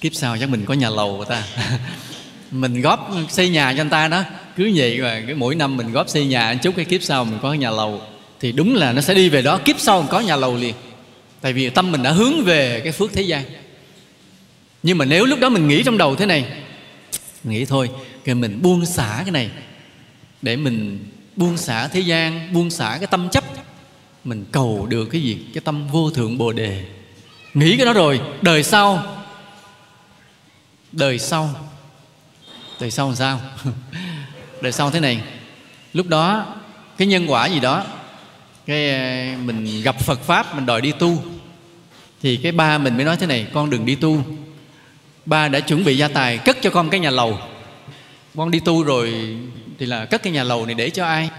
kiếp sau chắc mình có nhà lầu ta. Mình góp xây nhà cho anh ta đó. Cứ vậy mà cái mỗi năm mình góp xây nhà chút, cái kiếp sau mình có nhà lầu. Thì đúng là nó sẽ đi về đó, kiếp sau mình có nhà lầu liền tại vì tâm mình đã hướng về cái phước thế gian. Nhưng mà nếu lúc đó mình nghĩ trong đầu thế này, nghĩ thôi thì mình buông xả cái này. Để mình buông xả thế gian, buông xả cái tâm chấp, mình cầu được cái gì? Cái tâm vô thượng bồ đề. Nghĩ cái đó rồi, đời sau. Đời sau. Đời sau làm sao? Đời sau thế này. Lúc đó, cái nhân quả gì đó cái ờ, mình gặp phật pháp, mình đòi đi tu. Thì cái ba mình mới nói thế này, con đừng đi tu. Ba đã chuẩn bị gia tài, cất cho con cái nhà lầu. Con đi tu rồi thì là cất cái nhà lầu này để cho ai?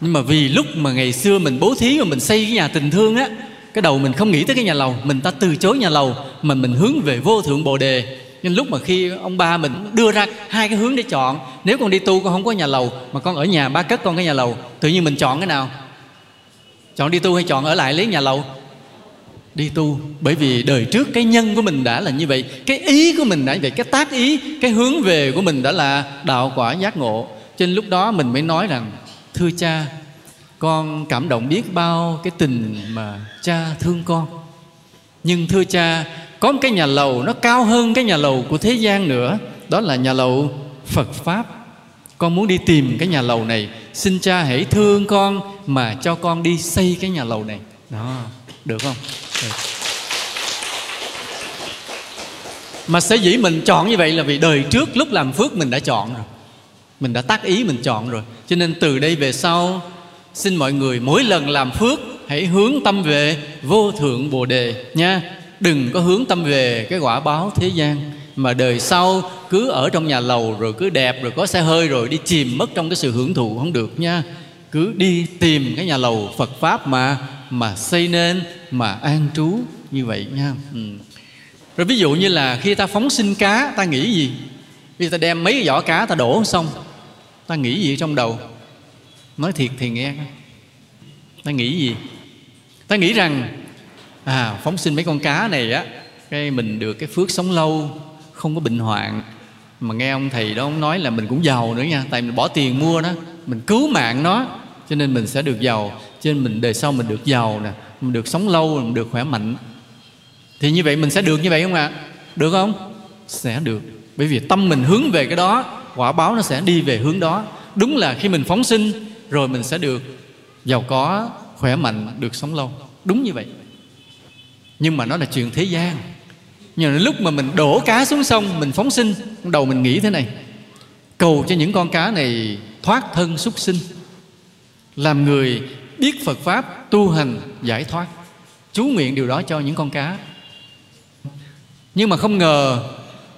Nhưng mà vì lúc mà ngày xưa mình bố thí mà mình xây cái nhà tình thương á, cái đầu mình không nghĩ tới cái nhà lầu. Mình ta từ chối nhà lầu mà mình hướng về vô thượng bồ đề. Nhưng lúc mà khi ông ba mình đưa ra hai cái hướng để chọn, nếu con đi tu con không có nhà lầu, mà con ở nhà ba cất con cái nhà lầu, tự nhiên mình chọn cái nào? Chọn đi tu hay chọn ở lại lấy nhà lầu? Đi tu, bởi vì đời trước cái nhân của mình đã là như vậy, cái ý của mình đã như vậy, cái tác ý, cái hướng về của mình đã là đạo quả giác ngộ. Trên lúc đó mình mới nói rằng, thưa cha, con cảm động biết bao cái tình mà cha thương con. Nhưng thưa cha, có một cái nhà lầu nó cao hơn cái nhà lầu của thế gian nữa, đó là nhà lầu phật pháp con muốn đi tìm cái nhà lầu này. Xin cha hãy thương con mà cho con đi xây cái nhà lầu này. Đó được không? Được. mà sở dĩ mình chọn như vậy là vì đời trước lúc làm phước mình đã chọn rồi. Mình đã tác ý mình chọn rồi. Cho nên từ đây về sau xin mọi người mỗi lần làm phước hãy hướng tâm về vô thượng bồ đề nha. Đừng có hướng tâm về cái quả báo thế gian. Mà đời sau cứ ở trong nhà lầu rồi cứ đẹp rồi có xe hơi rồi đi chìm mất trong cái sự hưởng thụ không được nha. Cứ đi tìm cái nhà lầu Phật pháp mà mà xây nên, mà an trú như vậy nha. Ừ. rồi ví dụ như là khi ta phóng sinh cá, ta nghĩ gì? Khi ta đem mấy cái vỏ cá ta đổ xong, ta nghĩ gì trong đầu? Nói thiệt thì nghe. Ta nghĩ gì? Ta nghĩ rằng à phóng sinh mấy con cá này á, cái mình được cái phước sống lâu, không có bệnh hoạn mà nghe ông thầy đó ông nói là mình cũng giàu nữa nha, tại mình bỏ tiền mua nó mình cứu mạng nó, cho nên mình sẽ được giàu, cho nên mình đời sau mình được giàu nè, mình được sống lâu, mình được khỏe mạnh. Thì như vậy mình sẽ được như vậy không ạ? Được không? Sẽ được, bởi vì tâm mình hướng về cái đó, quả báo nó sẽ đi về hướng đó. Đúng là khi mình phóng sinh, rồi mình sẽ được giàu có, khỏe mạnh, được sống lâu. Đúng như vậy. Nhưng mà nó là chuyện thế gian nhưng lúc mà mình đổ cá xuống sông, mình phóng sinh đầu mình nghĩ thế này. Cầu cho những con cá này thoát thân súc sinh, làm người biết phật pháp, tu hành, giải thoát. Chú nguyện điều đó cho những con cá. Nhưng mà không ngờ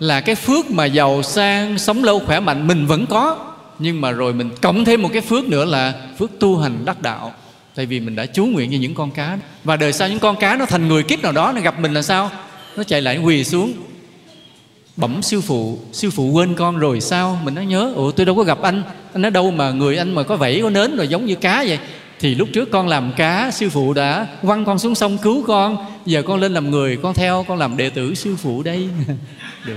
là cái phước mà giàu sang, sống lâu khỏe mạnh mình vẫn có. Nhưng mà rồi mình cộng thêm một cái phước nữa là phước tu hành đắc đạo. Tại vì mình đã chú nguyện như những con cá và đời sau những con cá nó thành người kiếp nào đó, nó gặp mình là sao? Nó chạy lại quỳ xuống. Bẩm sư phụ sư phụ quên con rồi sao? Mình nói nhớ, ủa, tôi đâu có gặp anh. Anh nói đâu mà người anh mà có vẫy có nến rồi giống như cá vậy? Thì lúc trước con làm cá, sư phụ đã quăng con xuống sông cứu con. Giờ con lên làm người, con theo, con làm đệ tử sư phụ đây. Được.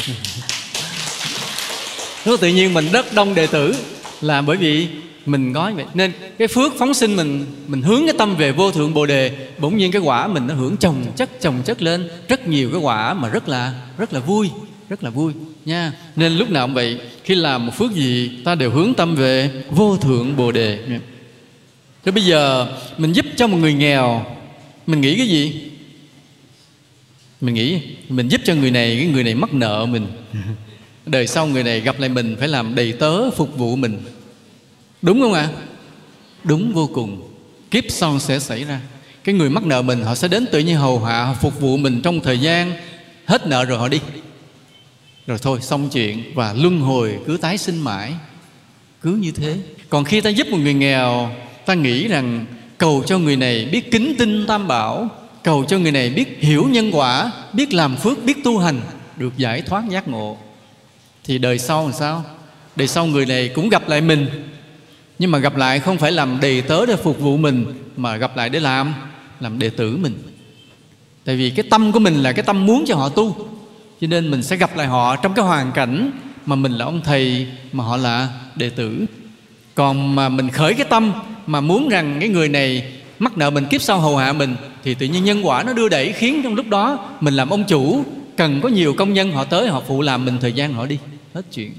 Nó tự nhiên mình rất đông đệ tử. Là bởi vì mình có vậy. Nên cái phước phóng sinh mình mình hướng cái tâm về vô thượng bồ đề, bỗng nhiên cái quả mình nó hưởng chồng chất chồng chất lên. Rất nhiều cái quả mà rất là rất là vui, rất là vui, nha. Nên lúc nào cũng vậy, khi làm một phước gì, ta đều hướng tâm về vô thượng bồ đề. Thế bây giờ mình giúp cho một người nghèo, mình nghĩ cái gì? Mình nghĩ, mình giúp cho người này, cái người này mắc nợ mình. Đời sau người này gặp lại mình phải làm đầy tớ phục vụ mình đúng không ạ? À? đúng vô cùng. Kiếp sau sẽ xảy ra. Cái người mắc nợ mình, họ sẽ đến tự nhiên hầu hạ phục vụ mình trong thời gian hết nợ rồi họ đi. Rồi thôi, xong chuyện và luân hồi, cứ tái sinh mãi. Cứ như thế. Còn khi ta giúp một người nghèo, ta nghĩ rằng cầu cho người này biết kính tinh tam bảo, cầu cho người này biết hiểu nhân quả, biết làm phước, biết tu hành, được giải thoát giác ngộ. Thì đời sau làm sao? Đời sau người này cũng gặp lại mình nhưng mà gặp lại không phải làm đầy tớ để phục vụ mình, mà gặp lại để làm làm đệ tử mình. Tại vì cái tâm của mình là cái tâm muốn cho họ tu, cho nên mình sẽ gặp lại họ trong cái hoàn cảnh mà mình là ông thầy, mà họ là đệ tử. Còn mà mình khởi cái tâm mà muốn rằng cái người này mắc nợ mình kiếp sau hầu hạ mình, thì tự nhiên nhân quả nó đưa đẩy, khiến trong lúc đó mình làm ông chủ. Cần có nhiều công nhân họ tới, họ phụ làm mình thời gian họ đi. Hết chuyện.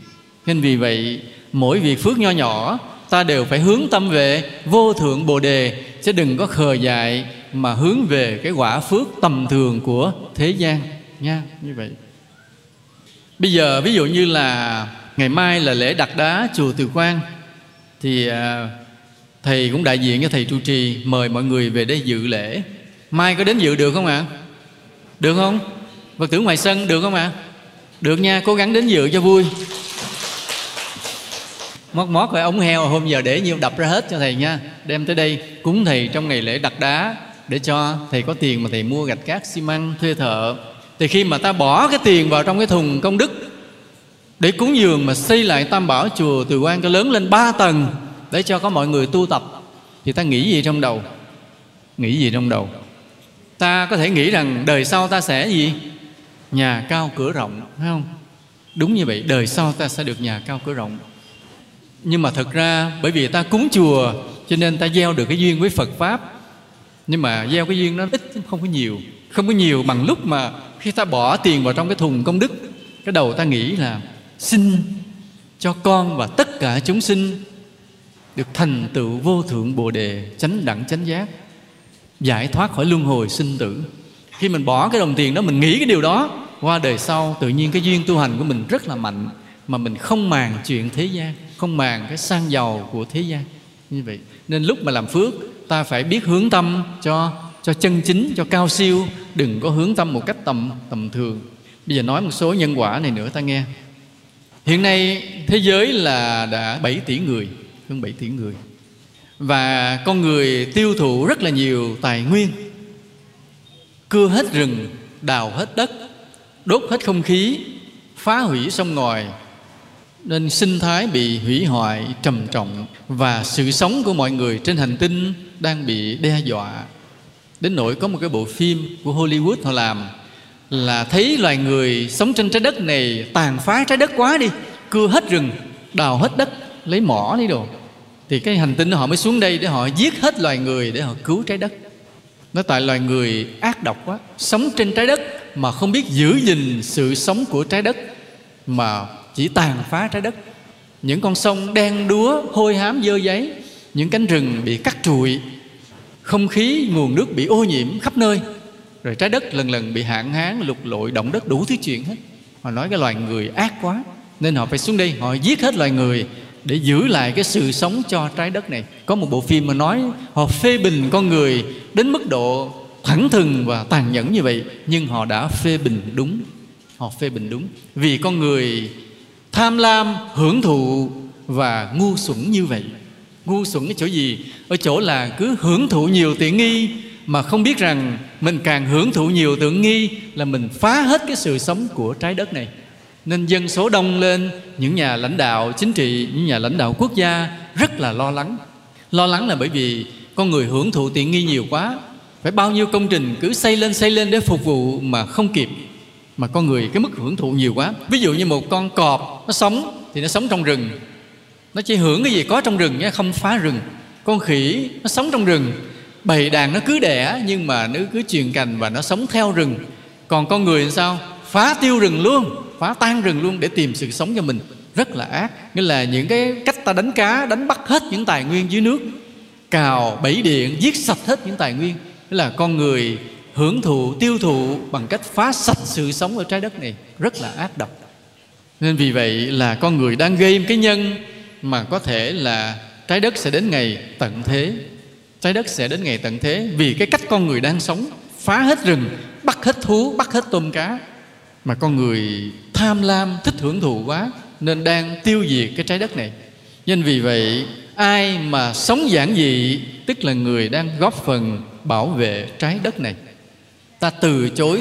Nên vì vậy, mỗi việc phước nho nhỏ ta đều phải hướng tâm về vô thượng bồ đề, chứ đừng có khờ dại mà hướng về cái quả phước tầm thường của thế gian, nha. Như vậy. Bây giờ ví dụ như là ngày mai là lễ đặt đá chùa từ quan thì à, thầy cũng đại diện cho thầy trụ trì mời mọi người về đây dự lễ. Mai có đến dự được không ạ? Được không? Phật tử ngoài sân được không ạ? Được nha, cố gắng đến dự cho vui mót mót rồi ống heo, hôm giờ để nhiêu, đập ra hết cho thầy nha. Đem tới đây, cúng thầy trong ngày lễ đặt đá, để cho thầy có tiền mà thầy mua gạch cát, xi măng, thuê thợ. Thì khi mà ta bỏ cái tiền vào trong cái thùng công đức, để cúng dường mà xây lại tam bảo chùa từ quan cho lớn lên ba tầng, để cho có mọi người tu tập, thì ta nghĩ gì trong đầu? Nghĩ gì trong đầu? Ta có thể nghĩ rằng đời sau ta sẽ gì? Nhà cao cửa rộng, phải không? Đúng như vậy, đời sau ta sẽ được nhà cao cửa rộng nhưng mà thật ra, bởi vì ta cúng chùa, cho nên ta gieo được cái duyên với phật pháp. Nhưng mà gieo cái duyên nó ít không có nhiều. Không có nhiều bằng lúc mà khi ta bỏ tiền vào trong cái thùng công đức, cái đầu ta nghĩ là xin cho con và tất cả chúng sinh được thành tựu vô thượng bồ đề, chánh đẳng, chánh giác, giải thoát khỏi luân hồi sinh tử. Khi mình bỏ cái đồng tiền đó, mình nghĩ cái điều đó, qua đời sau tự nhiên cái duyên tu hành của mình rất là mạnh, mà mình không màng chuyện thế gian không màng, cái sang giàu của thế gian. Như vậy, nên lúc mà làm phước, ta phải biết hướng tâm cho cho chân chính, cho cao siêu. Đừng có hướng tâm một cách tầm tầm thường. Bây giờ nói một số nhân quả này nữa, ta nghe. Hiện nay, thế giới là đã 7 tỷ người, hơn 7 tỷ người. Và con người tiêu thụ rất là nhiều tài nguyên. Cưa hết rừng, đào hết đất, đốt hết không khí, phá hủy sông ngòi nên sinh thái bị hủy hoại, trầm trọng và sự sống của mọi người trên hành tinh đang bị đe dọa. Đến nỗi có một cái bộ phim của Hollywood họ làm là thấy loài người sống trên trái đất này tàn phá trái đất quá đi, cưa hết rừng, đào hết đất, lấy mỏ lấy đồ. Thì cái hành tinh họ mới xuống đây để họ giết hết loài người để họ cứu trái đất. Nó tại loài người ác độc quá, sống trên trái đất mà không biết giữ gìn sự sống của trái đất mà chỉ tàn phá trái đất. Những con sông đen đúa, hôi hám, dơ giấy, những cánh rừng bị cắt trụi, không khí, nguồn nước bị ô nhiễm khắp nơi. Rồi trái đất lần lần bị hạn hán, lục lội, động đất đủ thứ chuyện hết. Họ nói cái loài người ác quá, nên họ phải xuống đây, họ giết hết loài người để giữ lại cái sự sống cho trái đất này. Có một bộ phim mà nói họ phê bình con người đến mức độ thẳng thừng và tàn nhẫn như vậy, nhưng họ đã phê bình đúng. Họ phê bình đúng. Vì con người tham lam, hưởng thụ và ngu xuẩn như vậy. Ngu xuẩn ở chỗ gì? Ở chỗ là cứ hưởng thụ nhiều tiện nghi mà không biết rằng mình càng hưởng thụ nhiều tiện nghi là mình phá hết cái sự sống của trái đất này. Nên dân số đông lên, những nhà lãnh đạo chính trị, những nhà lãnh đạo quốc gia rất là lo lắng. Lo lắng là bởi vì con người hưởng thụ tiện nghi nhiều quá. Phải bao nhiêu công trình cứ xây lên xây lên để phục vụ mà không kịp mà con người cái mức hưởng thụ nhiều quá. Ví dụ như một con cọp, nó sống thì nó sống trong rừng. Nó chỉ hưởng cái gì có trong rừng nhé, không phá rừng. Con khỉ, nó sống trong rừng. Bầy đàn nó cứ đẻ, nhưng mà nó cứ truyền cành và nó sống theo rừng. Còn con người thì sao? Phá tiêu rừng luôn, phá tan rừng luôn để tìm sự sống cho mình. Rất là ác. Nghĩa là những cái cách ta đánh cá, đánh bắt hết những tài nguyên dưới nước. Cào, bẫy điện, giết sạch hết những tài nguyên. Nghĩa là con người hưởng thụ, tiêu thụ bằng cách phá sạch sự sống ở trái đất này rất là ác độc. Nên vì vậy là con người đang gây cái nhân mà có thể là trái đất sẽ đến ngày tận thế. Trái đất sẽ đến ngày tận thế vì cái cách con người đang sống, phá hết rừng, bắt hết thú, bắt hết tôm cá mà con người tham lam, thích hưởng thụ quá nên đang tiêu diệt cái trái đất này. Nên vì vậy, ai mà sống giản dị, tức là người đang góp phần bảo vệ trái đất này ta từ chối,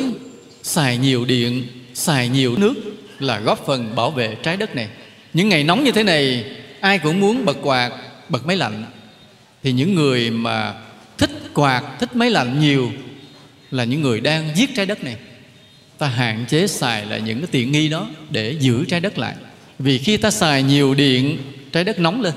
xài nhiều điện, xài nhiều nước là góp phần bảo vệ trái đất này. Những ngày nóng như thế này, ai cũng muốn bật quạt, bật máy lạnh. Thì những người mà thích quạt, thích máy lạnh nhiều là những người đang giết trái đất này. Ta hạn chế xài lại những cái tiện nghi đó để giữ trái đất lại. Vì khi ta xài nhiều điện, trái đất nóng lên.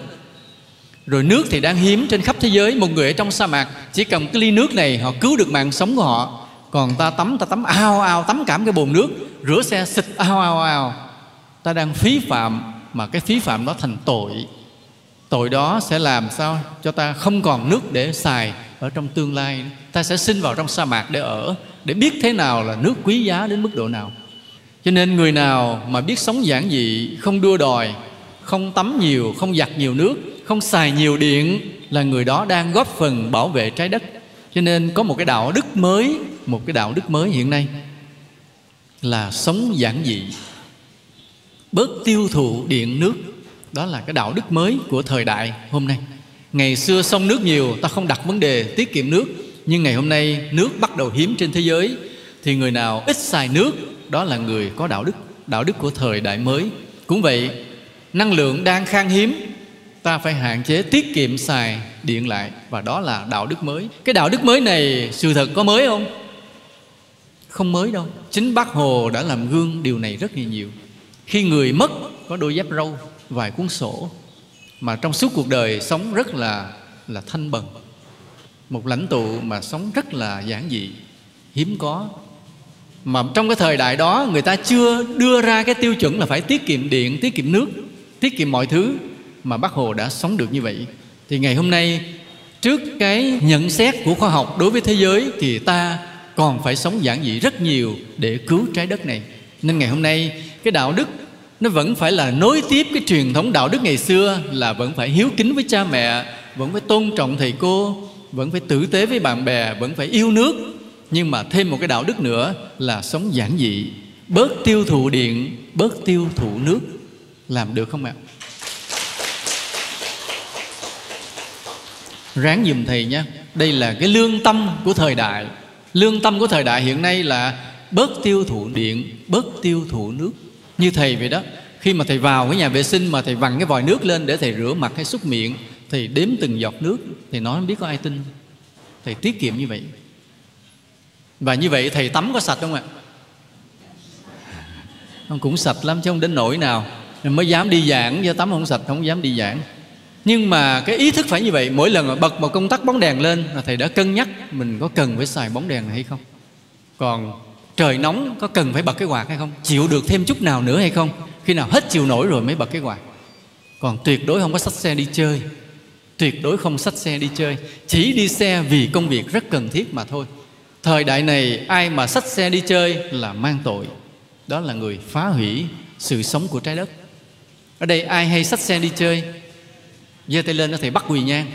Rồi nước thì đang hiếm trên khắp thế giới, một người ở trong sa mạc chỉ cầm cái ly nước này, họ cứu được mạng sống của họ còn ta tắm ta tắm ao ao, tắm cảm cái bồn nước. Rửa xe, xịt ao ao ao. Ta đang phí phạm, mà cái phí phạm đó thành tội. Tội đó sẽ làm sao cho ta không còn nước để xài ở trong tương lai? Ta sẽ sinh vào trong sa mạc để ở, để biết thế nào là nước quý giá đến mức độ nào. Cho nên người nào mà biết sống giản dị, không đua đòi, không tắm nhiều, không giặt nhiều nước, không xài nhiều điện là người đó đang góp phần bảo vệ trái đất. Cho nên có một cái đạo đức mới một cái đạo đức mới hiện nay là sống giản dị, bớt tiêu thụ điện nước. Đó là cái đạo đức mới của thời đại hôm nay. Ngày xưa sông nước nhiều, ta không đặt vấn đề tiết kiệm nước. Nhưng ngày hôm nay nước bắt đầu hiếm trên thế giới, thì người nào ít xài nước, đó là người có đạo đức đạo đức của thời đại mới. Cũng vậy, năng lượng đang khan hiếm, ta phải hạn chế tiết kiệm xài điện lại. Và đó là đạo đức mới. Cái đạo đức mới này, sự thật có mới không? Không mới đâu. Chính bác hồ đã làm gương điều này rất là nhiều. Khi người mất, có đôi dép râu, vài cuốn sổ, mà trong suốt cuộc đời sống rất là là thanh bần. Một lãnh tụ mà sống rất là giản dị, hiếm có. Mà trong cái thời đại đó, người ta chưa đưa ra cái tiêu chuẩn là phải tiết kiệm điện, tiết kiệm nước, tiết kiệm mọi thứ, mà bác hồ đã sống được như vậy. Thì ngày hôm nay, trước cái nhận xét của khoa học đối với thế giới, thì ta còn phải sống giản dị rất nhiều để cứu trái đất này. Nên ngày hôm nay, cái đạo đức, nó vẫn phải là nối tiếp cái truyền thống đạo đức ngày xưa, là vẫn phải hiếu kính với cha mẹ, vẫn phải tôn trọng thầy cô, vẫn phải tử tế với bạn bè, vẫn phải yêu nước. Nhưng mà thêm một cái đạo đức nữa là sống giản dị. Bớt tiêu thụ điện, bớt tiêu thụ nước. Làm được không ạ? Ráng dùm thầy nhé. Đây là cái lương tâm của thời đại lương tâm của thời đại hiện nay là bớt tiêu thụ điện. Bớt tiêu thụ nước. Như thầy vậy đó khi mà thầy vào cái nhà vệ sinh mà thầy vặn cái vòi nước lên để thầy rửa mặt hay xúc miệng thầy đếm từng giọt nước thầy nói không biết có ai tin. Thầy tiết kiệm như vậy. Và như vậy thầy tắm có sạch không ạ? Không cũng sạch lắm chứ không đến nỗi nào. Mới dám đi giảng do tắm không sạch không dám đi giảng nhưng mà cái ý thức phải như vậy, mỗi lần mà bật một công tắc bóng đèn lên là thầy đã cân nhắc mình có cần phải xài bóng đèn này hay không. Còn trời nóng có cần phải bật cái quạt hay không? Chịu được thêm chút nào nữa hay không? Khi nào hết chịu nổi rồi mới bật cái quạt. Còn tuyệt đối không có xách xe đi chơi. Tuyệt đối không xách xe đi chơi. Chỉ đi xe vì công việc rất cần thiết mà thôi. Thời đại này, ai mà xách xe đi chơi là mang tội. Đó là người phá hủy sự sống của trái đất. Ở đây ai hay xách xe đi chơi giơ tay lên nó thầy bắt quỳ nhang.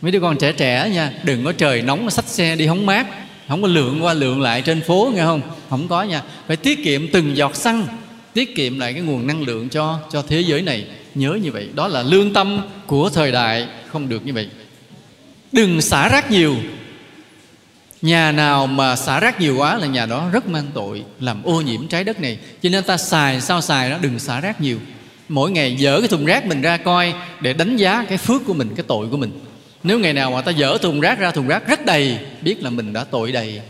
Mấy đứa con trẻ trẻ nha, đừng có trời nóng, nó xách xe đi hóng mát. Không có lượng qua lượng lại trên phố, nghe không? Không có nha. Phải tiết kiệm từng giọt xăng, tiết kiệm lại cái nguồn năng lượng cho cho thế giới này. Nhớ như vậy. Đó là lương tâm của thời đại. Không được như vậy. Đừng xả rác nhiều. Nhà nào mà xả rác nhiều quá là nhà đó rất mang tội, làm ô nhiễm trái đất này. Cho nên ta xài, sao xài đó? Đừng xả rác nhiều mỗi ngày dỡ cái thùng rác mình ra coi để đánh giá cái phước của mình cái tội của mình. Nếu ngày nào mà ta dỡ thùng rác ra thùng rác rất đầy biết là mình đã tội đầy.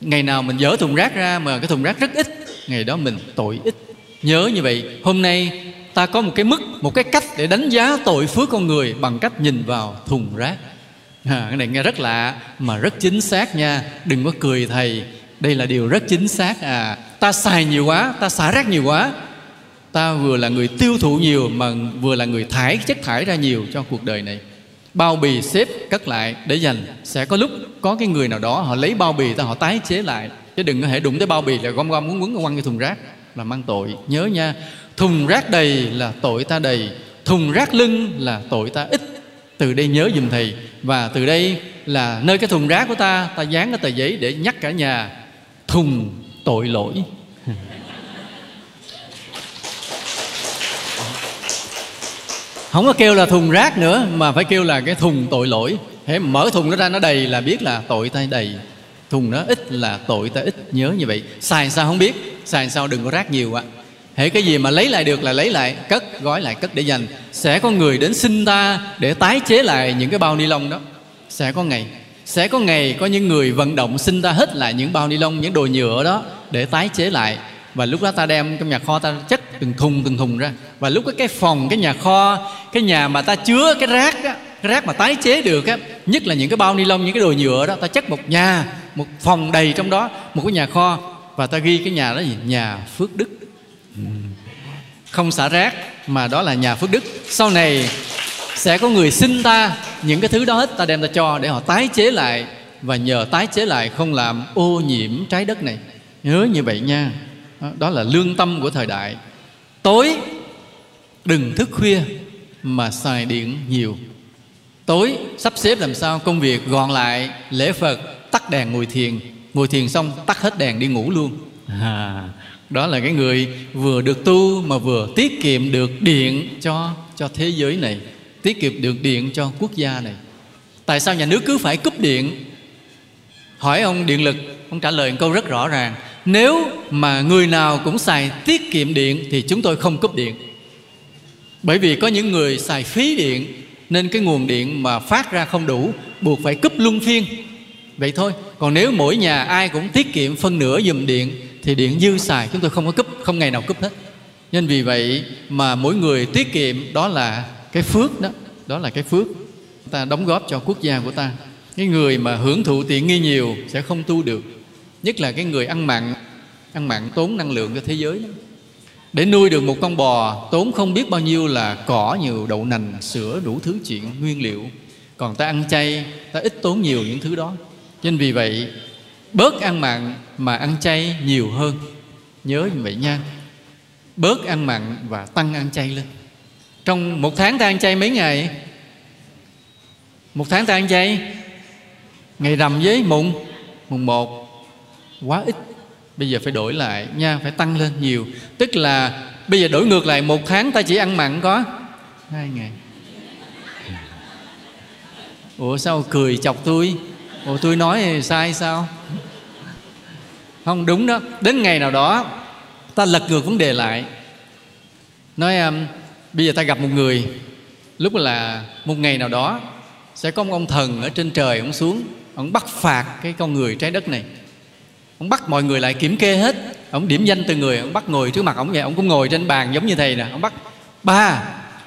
Ngày nào mình dỡ thùng rác ra mà cái thùng rác rất ít ngày đó mình tội ít. Nhớ như vậy hôm nay ta có một cái mức một cái cách để đánh giá tội phước con người bằng cách nhìn vào thùng rác. À, cái này nghe rất lạ mà rất chính xác nha. Đừng có cười thầy đây là điều rất chính xác à. Ta xài nhiều quá ta xả rác nhiều quá ta vừa là người tiêu thụ nhiều mà vừa là người thải chất thải ra nhiều cho cuộc đời này. Bao bì xếp cất lại để dành. Sẽ có lúc có cái người nào đó họ lấy bao bì ta họ tái chế lại. Chứ đừng có thể đụng tới bao bì là gom gom muốn quấn quăng cái thùng rác là mang tội. Nhớ nha, thùng rác đầy là tội ta đầy, thùng rác lưng là tội ta ít. Từ đây nhớ dùm thầy. Và từ đây là nơi cái thùng rác của ta ta dán cái tờ giấy để nhắc cả nhà. Thùng tội lỗi. Không có kêu là thùng rác nữa, mà phải kêu là cái thùng tội lỗi. Thế mở thùng nó ra, nó đầy là biết là tội ta đầy. Thùng nó ít là tội ta ít. Nhớ như vậy. Xài sao không biết. Xài sao đừng có rác nhiều ạ. Hễ cái gì mà lấy lại được là lấy lại, cất gói lại cất để dành. Sẽ có người đến xin ta để tái chế lại những cái bao ni lông đó. Sẽ có ngày, sẽ có ngày có những người vận động xin ta hết lại những bao ni lông, những đồ nhựa đó để tái chế lại và lúc đó ta đem trong nhà kho ta chất từng thùng từng thùng ra. Và lúc đó cái phòng, cái nhà kho, cái nhà mà ta chứa cái rác đó cái rác mà tái chế được á, nhất là những cái bao ni lông, những cái đồ nhựa đó, ta chất một nhà, một phòng đầy trong đó, một cái nhà kho. Và ta ghi cái nhà đó gì? Nhà phước đức. Ừ. Không xả rác, mà đó là nhà phước đức. Sau này sẽ có người xin ta những cái thứ đó hết, ta đem ta cho để họ tái chế lại. Và nhờ tái chế lại không làm ô nhiễm trái đất này. Nhớ như vậy nha đó là lương tâm của thời đại. Tối đừng thức khuya mà xài điện nhiều. Tối sắp xếp làm sao công việc gọn lại lễ phật tắt đèn ngồi thiền. Ngồi thiền xong tắt hết đèn đi ngủ luôn. À, đó là cái người vừa được tu mà vừa tiết kiệm được điện cho cho thế giới này tiết kiệm được điện cho quốc gia này. Tại sao nhà nước cứ phải cúp điện? Hỏi ông điện lực ông trả lời một câu rất rõ ràng nếu mà người nào cũng xài tiết kiệm điện thì chúng tôi không cúp điện. Bởi vì có những người xài phí điện nên cái nguồn điện mà phát ra không đủ, buộc phải cúp luân phiên. Vậy thôi, còn nếu mỗi nhà ai cũng tiết kiệm phân nửa dùm điện thì điện dư xài, chúng tôi không có cúp, không ngày nào cúp hết. Nên vì vậy mà mỗi người tiết kiệm, đó là cái phước đó đó là cái phước. Ta đóng góp cho quốc gia của ta. Cái người mà hưởng thụ tiện nghi nhiều sẽ không tu được, nhất là cái người ăn mặn ăn mặn tốn năng lượng cho thế giới đó. để nuôi được một con bò, tốn không biết bao nhiêu là cỏ, nhiều đậu nành, sữa, đủ thứ chuyện, nguyên liệu. Còn ta ăn chay, ta ít tốn nhiều những thứ đó. Cho nên vì vậy, bớt ăn mặn mà ăn chay nhiều hơn. Nhớ như vậy nha. Bớt ăn mặn và tăng ăn chay lên. Trong một tháng ta ăn chay mấy ngày? Một tháng ta ăn chay? Ngày rằm với mùng? Mùng một. Quá ít bây giờ phải đổi lại nha phải tăng lên nhiều. Tức là bây giờ đổi ngược lại một tháng ta chỉ ăn mặn có hai ngày. Ủa sao cười chọc tôi? Ủa tôi nói sai sao? Không đúng đó. Đến ngày nào đó ta lật ngược vấn đề lại. Nói um, bây giờ ta gặp một người lúc là một ngày nào đó sẽ có một ông thần ở trên trời ông xuống ông bắt phạt cái con người trái đất này ông bắt mọi người lại kiểm kê hết. Ông điểm danh từ người, ông bắt ngồi trước mặt ông vậy. Ông cũng ngồi trên bàn giống như thầy nè. Ông bắt ba,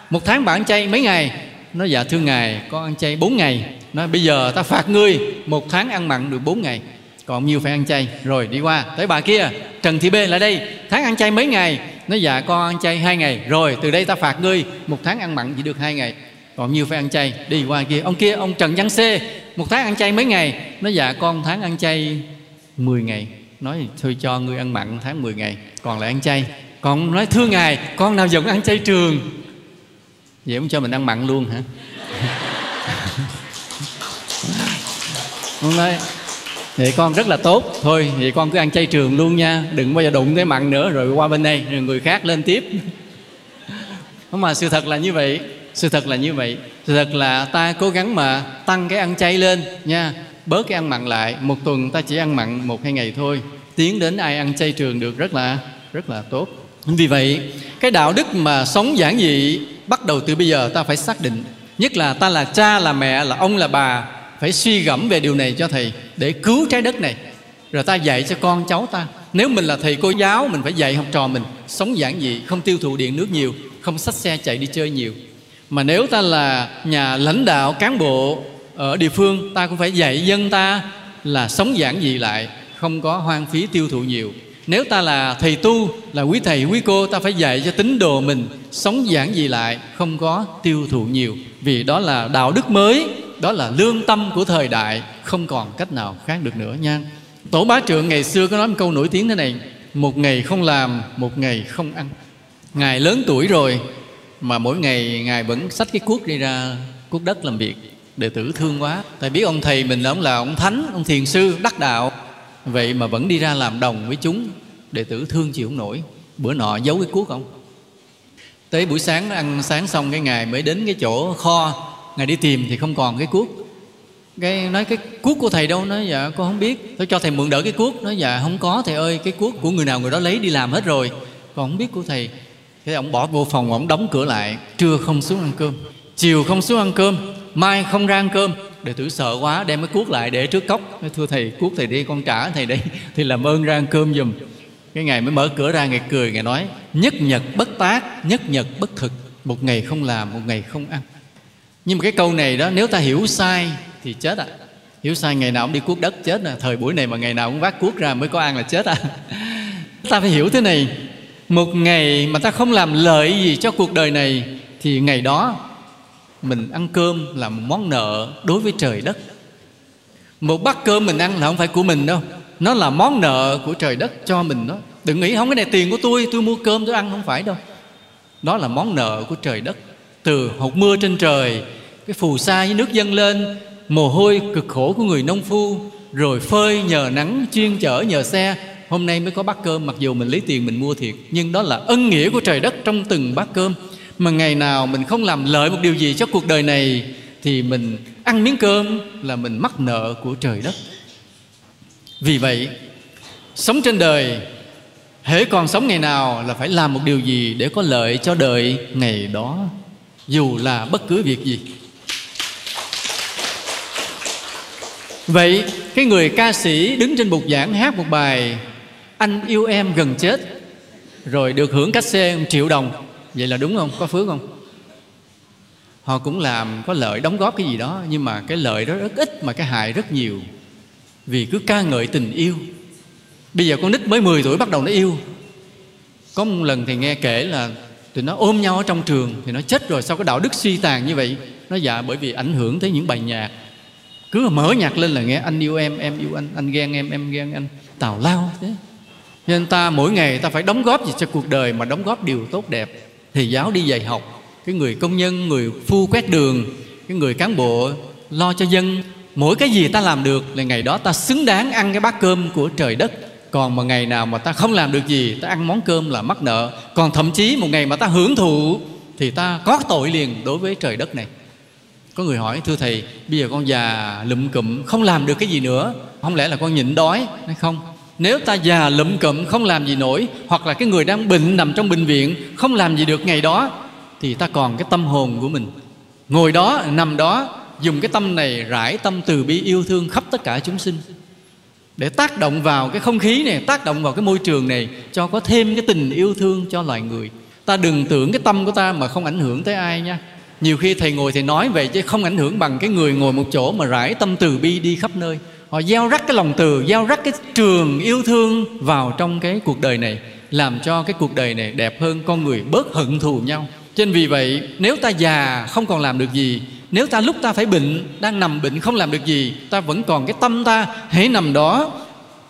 một tháng bạn ăn chay mấy ngày? Nó dạ thưa ngài, con ăn chay bốn ngày. Nói, bây giờ ta phạt ngươi, một tháng ăn mặn được bốn ngày. Còn nhiêu phải ăn chay. Rồi đi qua, tới bà kia, trần thị b lại đây. Tháng ăn chay mấy ngày? Nó dạ con ăn chay hai ngày. Rồi, từ đây ta phạt ngươi, một tháng ăn mặn chỉ được hai ngày. Còn nhiêu phải ăn chay. Đi qua kia, ông kia, ông trần văn c, một tháng ăn chay mấy ngày? Nó dạ con tháng ăn chay 10 ngày. Nói thôi cho ngươi ăn mặn tháng 10 ngày, còn lại ăn chay. Còn nói thưa ngài, con nào giờ ăn chay trường? Vậy ông cho mình ăn mặn luôn hả? Ông nói, vậy con rất là tốt. Thôi, vậy con cứ ăn chay trường luôn nha. Đừng bao giờ đụng tới mặn nữa, rồi qua bên đây, rồi người khác lên tiếp. Không mà sự thật là như vậy, sự thật là như vậy. Sự thật là ta cố gắng mà tăng cái ăn chay lên nha bớt cái ăn mặn lại, một tuần ta chỉ ăn mặn một hai ngày thôi. Tiến đến ai ăn chay trường được rất là rất là tốt. Vì vậy, cái đạo đức mà sống giản dị bắt đầu từ bây giờ ta phải xác định. Nhất là ta là cha, là mẹ, là ông, là bà, phải suy gẫm về điều này cho thầy để cứu trái đất này. Rồi ta dạy cho con cháu ta. Nếu mình là thầy cô giáo, mình phải dạy học trò mình. Sống giản dị, không tiêu thụ điện nước nhiều, không xách xe chạy đi chơi nhiều. Mà nếu ta là nhà lãnh đạo cán bộ ở địa phương, ta cũng phải dạy dân ta là sống giản dị lại, không có hoang phí tiêu thụ nhiều. Nếu ta là thầy tu, là quý thầy, quý cô, ta phải dạy cho tín đồ mình sống giản dị lại, không có tiêu thụ nhiều. Vì đó là đạo đức mới, đó là lương tâm của thời đại, không còn cách nào khác được nữa nha. Tổ bá trượng ngày xưa có nói một câu nổi tiếng thế này, một ngày không làm, một ngày không ăn. Ngài lớn tuổi rồi, mà mỗi ngày ngài vẫn xách cái cuốc đi ra cuốc đất làm việc đệ tử thương quá. Tại biết ông thầy mình là ông là ông thánh, ông thiền sư, đắc đạo. Vậy mà vẫn đi ra làm đồng với chúng. Đệ tử thương chịu không nổi. Bữa nọ giấu cái cuốc ông. Tới buổi sáng, ăn sáng xong cái ngày mới đến cái chỗ kho. Ngài đi tìm thì không còn cái cuốc. Cái nói cái cuốc của thầy đâu? Nói dạ con không biết. Tôi cho thầy mượn đỡ cái cuốc. Nói dạ không có thầy ơi, cái cuốc của người nào người đó lấy đi làm hết rồi. Còn không biết của thầy. Thế ông bỏ vô phòng, ông đóng cửa lại. Trưa không xuống ăn cơm. Chiều không xuống ăn cơm mai không ra ăn cơm. Đệ tử sợ quá đem cái cuốc lại để trước cốc. Nói, thưa thầy cuốc thầy đi con trả thầy đi, thì làm ơn ra ăn cơm giùm. Cái ngày mới mở cửa ra ngày cười ngày nói nhất nhật bất tác nhất nhật bất thực một ngày không làm một ngày không ăn. Nhưng mà cái câu này đó nếu ta hiểu sai thì chết à. Hiểu sai ngày nào cũng đi cuốc đất chết à thời buổi này mà ngày nào cũng vác cuốc ra mới có ăn là chết à. Ta phải hiểu thế này. Một ngày mà ta không làm lợi gì cho cuộc đời này thì ngày đó mình ăn cơm là một món nợ đối với trời đất. Một bát cơm mình ăn là không phải của mình đâu. Nó là món nợ của trời đất cho mình đó. Đừng nghĩ không, cái này tiền của tôi tôi mua cơm, tôi ăn không phải đâu. Đó là món nợ của trời đất. Từ hột mưa trên trời, cái phù sa với nước dâng lên, mồ hôi cực khổ của người nông phu, rồi phơi nhờ nắng chuyên chở nhờ xe. Hôm nay mới có bát cơm, mặc dù mình lấy tiền mình mua thiệt, nhưng đó là ân nghĩa của trời đất trong từng bát cơm mà ngày nào mình không làm lợi một điều gì cho cuộc đời này, thì mình ăn miếng cơm là mình mắc nợ của trời đất. Vì vậy, sống trên đời, hễ còn sống ngày nào là phải làm một điều gì để có lợi cho đời ngày đó, dù là bất cứ việc gì. Vậy, cái người ca sĩ đứng trên bục giảng hát một bài, anh yêu em gần chết rồi được hưởng cách xe một triệu đồng vậy là đúng không? Có phước không? Họ cũng làm, có lợi, đóng góp cái gì đó, nhưng mà cái lợi đó rất ít, mà cái hại rất nhiều. Vì cứ ca ngợi tình yêu. Bây giờ con nít mới 10 tuổi bắt đầu nó yêu. Có một lần thì nghe kể là tụi nó ôm nhau ở trong trường thì nó chết rồi. Sao có đạo đức suy tàn như vậy? Nó dạ bởi vì ảnh hưởng tới những bài nhạc. Cứ mở nhạc lên là nghe, anh yêu em em yêu anh anh ghen em em ghen anh. Tào lao thế. Nên ta mỗi ngày ta phải đóng góp gì cho cuộc đời mà đóng góp điều tốt đẹp thì giáo đi dạy học, cái người công nhân, người phu quét đường, cái người cán bộ lo cho dân, mỗi cái gì ta làm được là ngày đó ta xứng đáng ăn cái bát cơm của trời đất. Còn một ngày nào mà ta không làm được gì, ta ăn món cơm là mắc nợ. Còn thậm chí một ngày mà ta hưởng thụ, thì ta có tội liền đối với trời đất này. Có người hỏi, thưa thầy, bây giờ con già lụm cụm không làm được cái gì nữa, không lẽ là con nhịn đói hay không? Nếu ta già lụm cụm, không làm gì nổi, hoặc là cái người đang bệnh nằm trong bệnh viện, không làm gì được ngày đó, thì ta còn cái tâm hồn của mình. Ngồi đó, nằm đó, dùng cái tâm này rải tâm từ bi yêu thương khắp tất cả chúng sinh. Để tác động vào cái không khí này, tác động vào cái môi trường này, cho có thêm cái tình yêu thương cho loài người. Ta đừng tưởng cái tâm của ta mà không ảnh hưởng tới ai nha. Nhiều khi thầy ngồi thầy nói vậy chứ không ảnh hưởng bằng cái người ngồi một chỗ mà rải tâm từ bi đi khắp nơi họ gieo rắc cái lòng từ, gieo rắc cái trường yêu thương vào trong cái cuộc đời này, làm cho cái cuộc đời này đẹp hơn, con người bớt hận thù nhau. Cho nên vì vậy, nếu ta già không còn làm được gì, nếu ta lúc ta phải bệnh, đang nằm bệnh không làm được gì, ta vẫn còn cái tâm ta hãy nằm đó,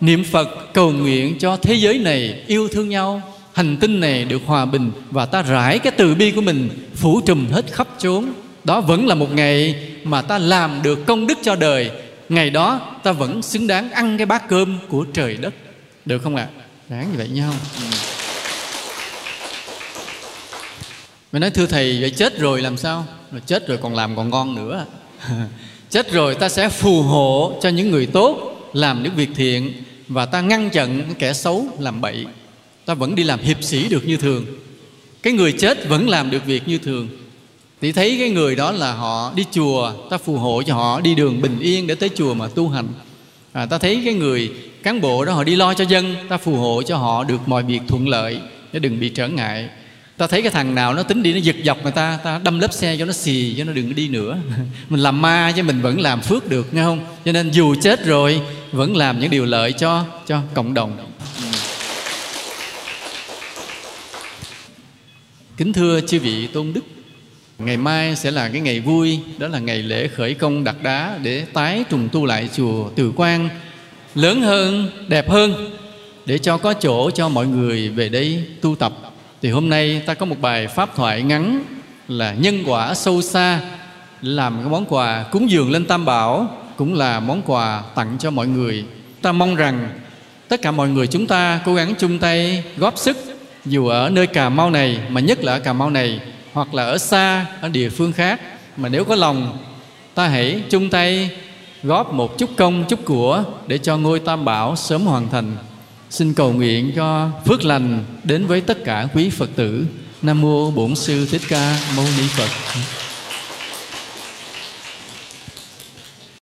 niệm phật cầu nguyện cho thế giới này yêu thương nhau, hành tinh này được hòa bình và ta rải cái từ bi của mình, phủ trùm hết khắp chốn. Đó vẫn là một ngày mà ta làm được công đức cho đời ngày đó ta vẫn xứng đáng ăn cái bát cơm của trời đất được không ạ à? đáng như vậy nhau ừ. Mày nói thưa thầy vậy chết rồi làm sao? Mà chết rồi còn làm còn ngon nữa. chết rồi ta sẽ phù hộ cho những người tốt làm những việc thiện và ta ngăn chặn những kẻ xấu làm bậy. Ta vẫn đi làm hiệp sĩ được như thường. Cái người chết vẫn làm được việc như thường. Thì thấy cái người đó là họ đi chùa, ta phù hộ cho họ đi đường bình yên để tới chùa mà tu hành. À, ta thấy cái người cán bộ đó họ đi lo cho dân, ta phù hộ cho họ được mọi việc thuận lợi để đừng bị trở ngại. Ta thấy cái thằng nào nó tính đi nó giật dọc người ta ta đâm lớp xe cho nó xì cho nó đừng đi nữa. Mình làm ma chứ mình vẫn làm phước được nghe không? Cho nên dù chết rồi vẫn làm những điều lợi cho cho cộng đồng. Kính thưa chư vị tôn đức ngày mai sẽ là cái ngày vui, đó là ngày lễ khởi công đặt đá để tái trùng tu lại chùa từ quan lớn hơn, đẹp hơn, để cho có chỗ cho mọi người về đây tu tập. Thì hôm nay ta có một bài pháp thoại ngắn là nhân quả sâu xa, làm cái món quà cúng dường lên tam bảo, cũng là món quà tặng cho mọi người. Ta mong rằng tất cả mọi người chúng ta cố gắng chung tay, góp sức dù ở nơi cà mau này, mà nhất là ở cà mau này hoặc là ở xa, ở địa phương khác mà nếu có lòng, ta hãy chung tay góp một chút công, chút của để cho ngôi tam bảo sớm hoàn thành Xin cầu nguyện cho phước lành đến với tất cả quý Phật tử. Nam mô Bổn sư Thích Ca Mâu Ni Phật.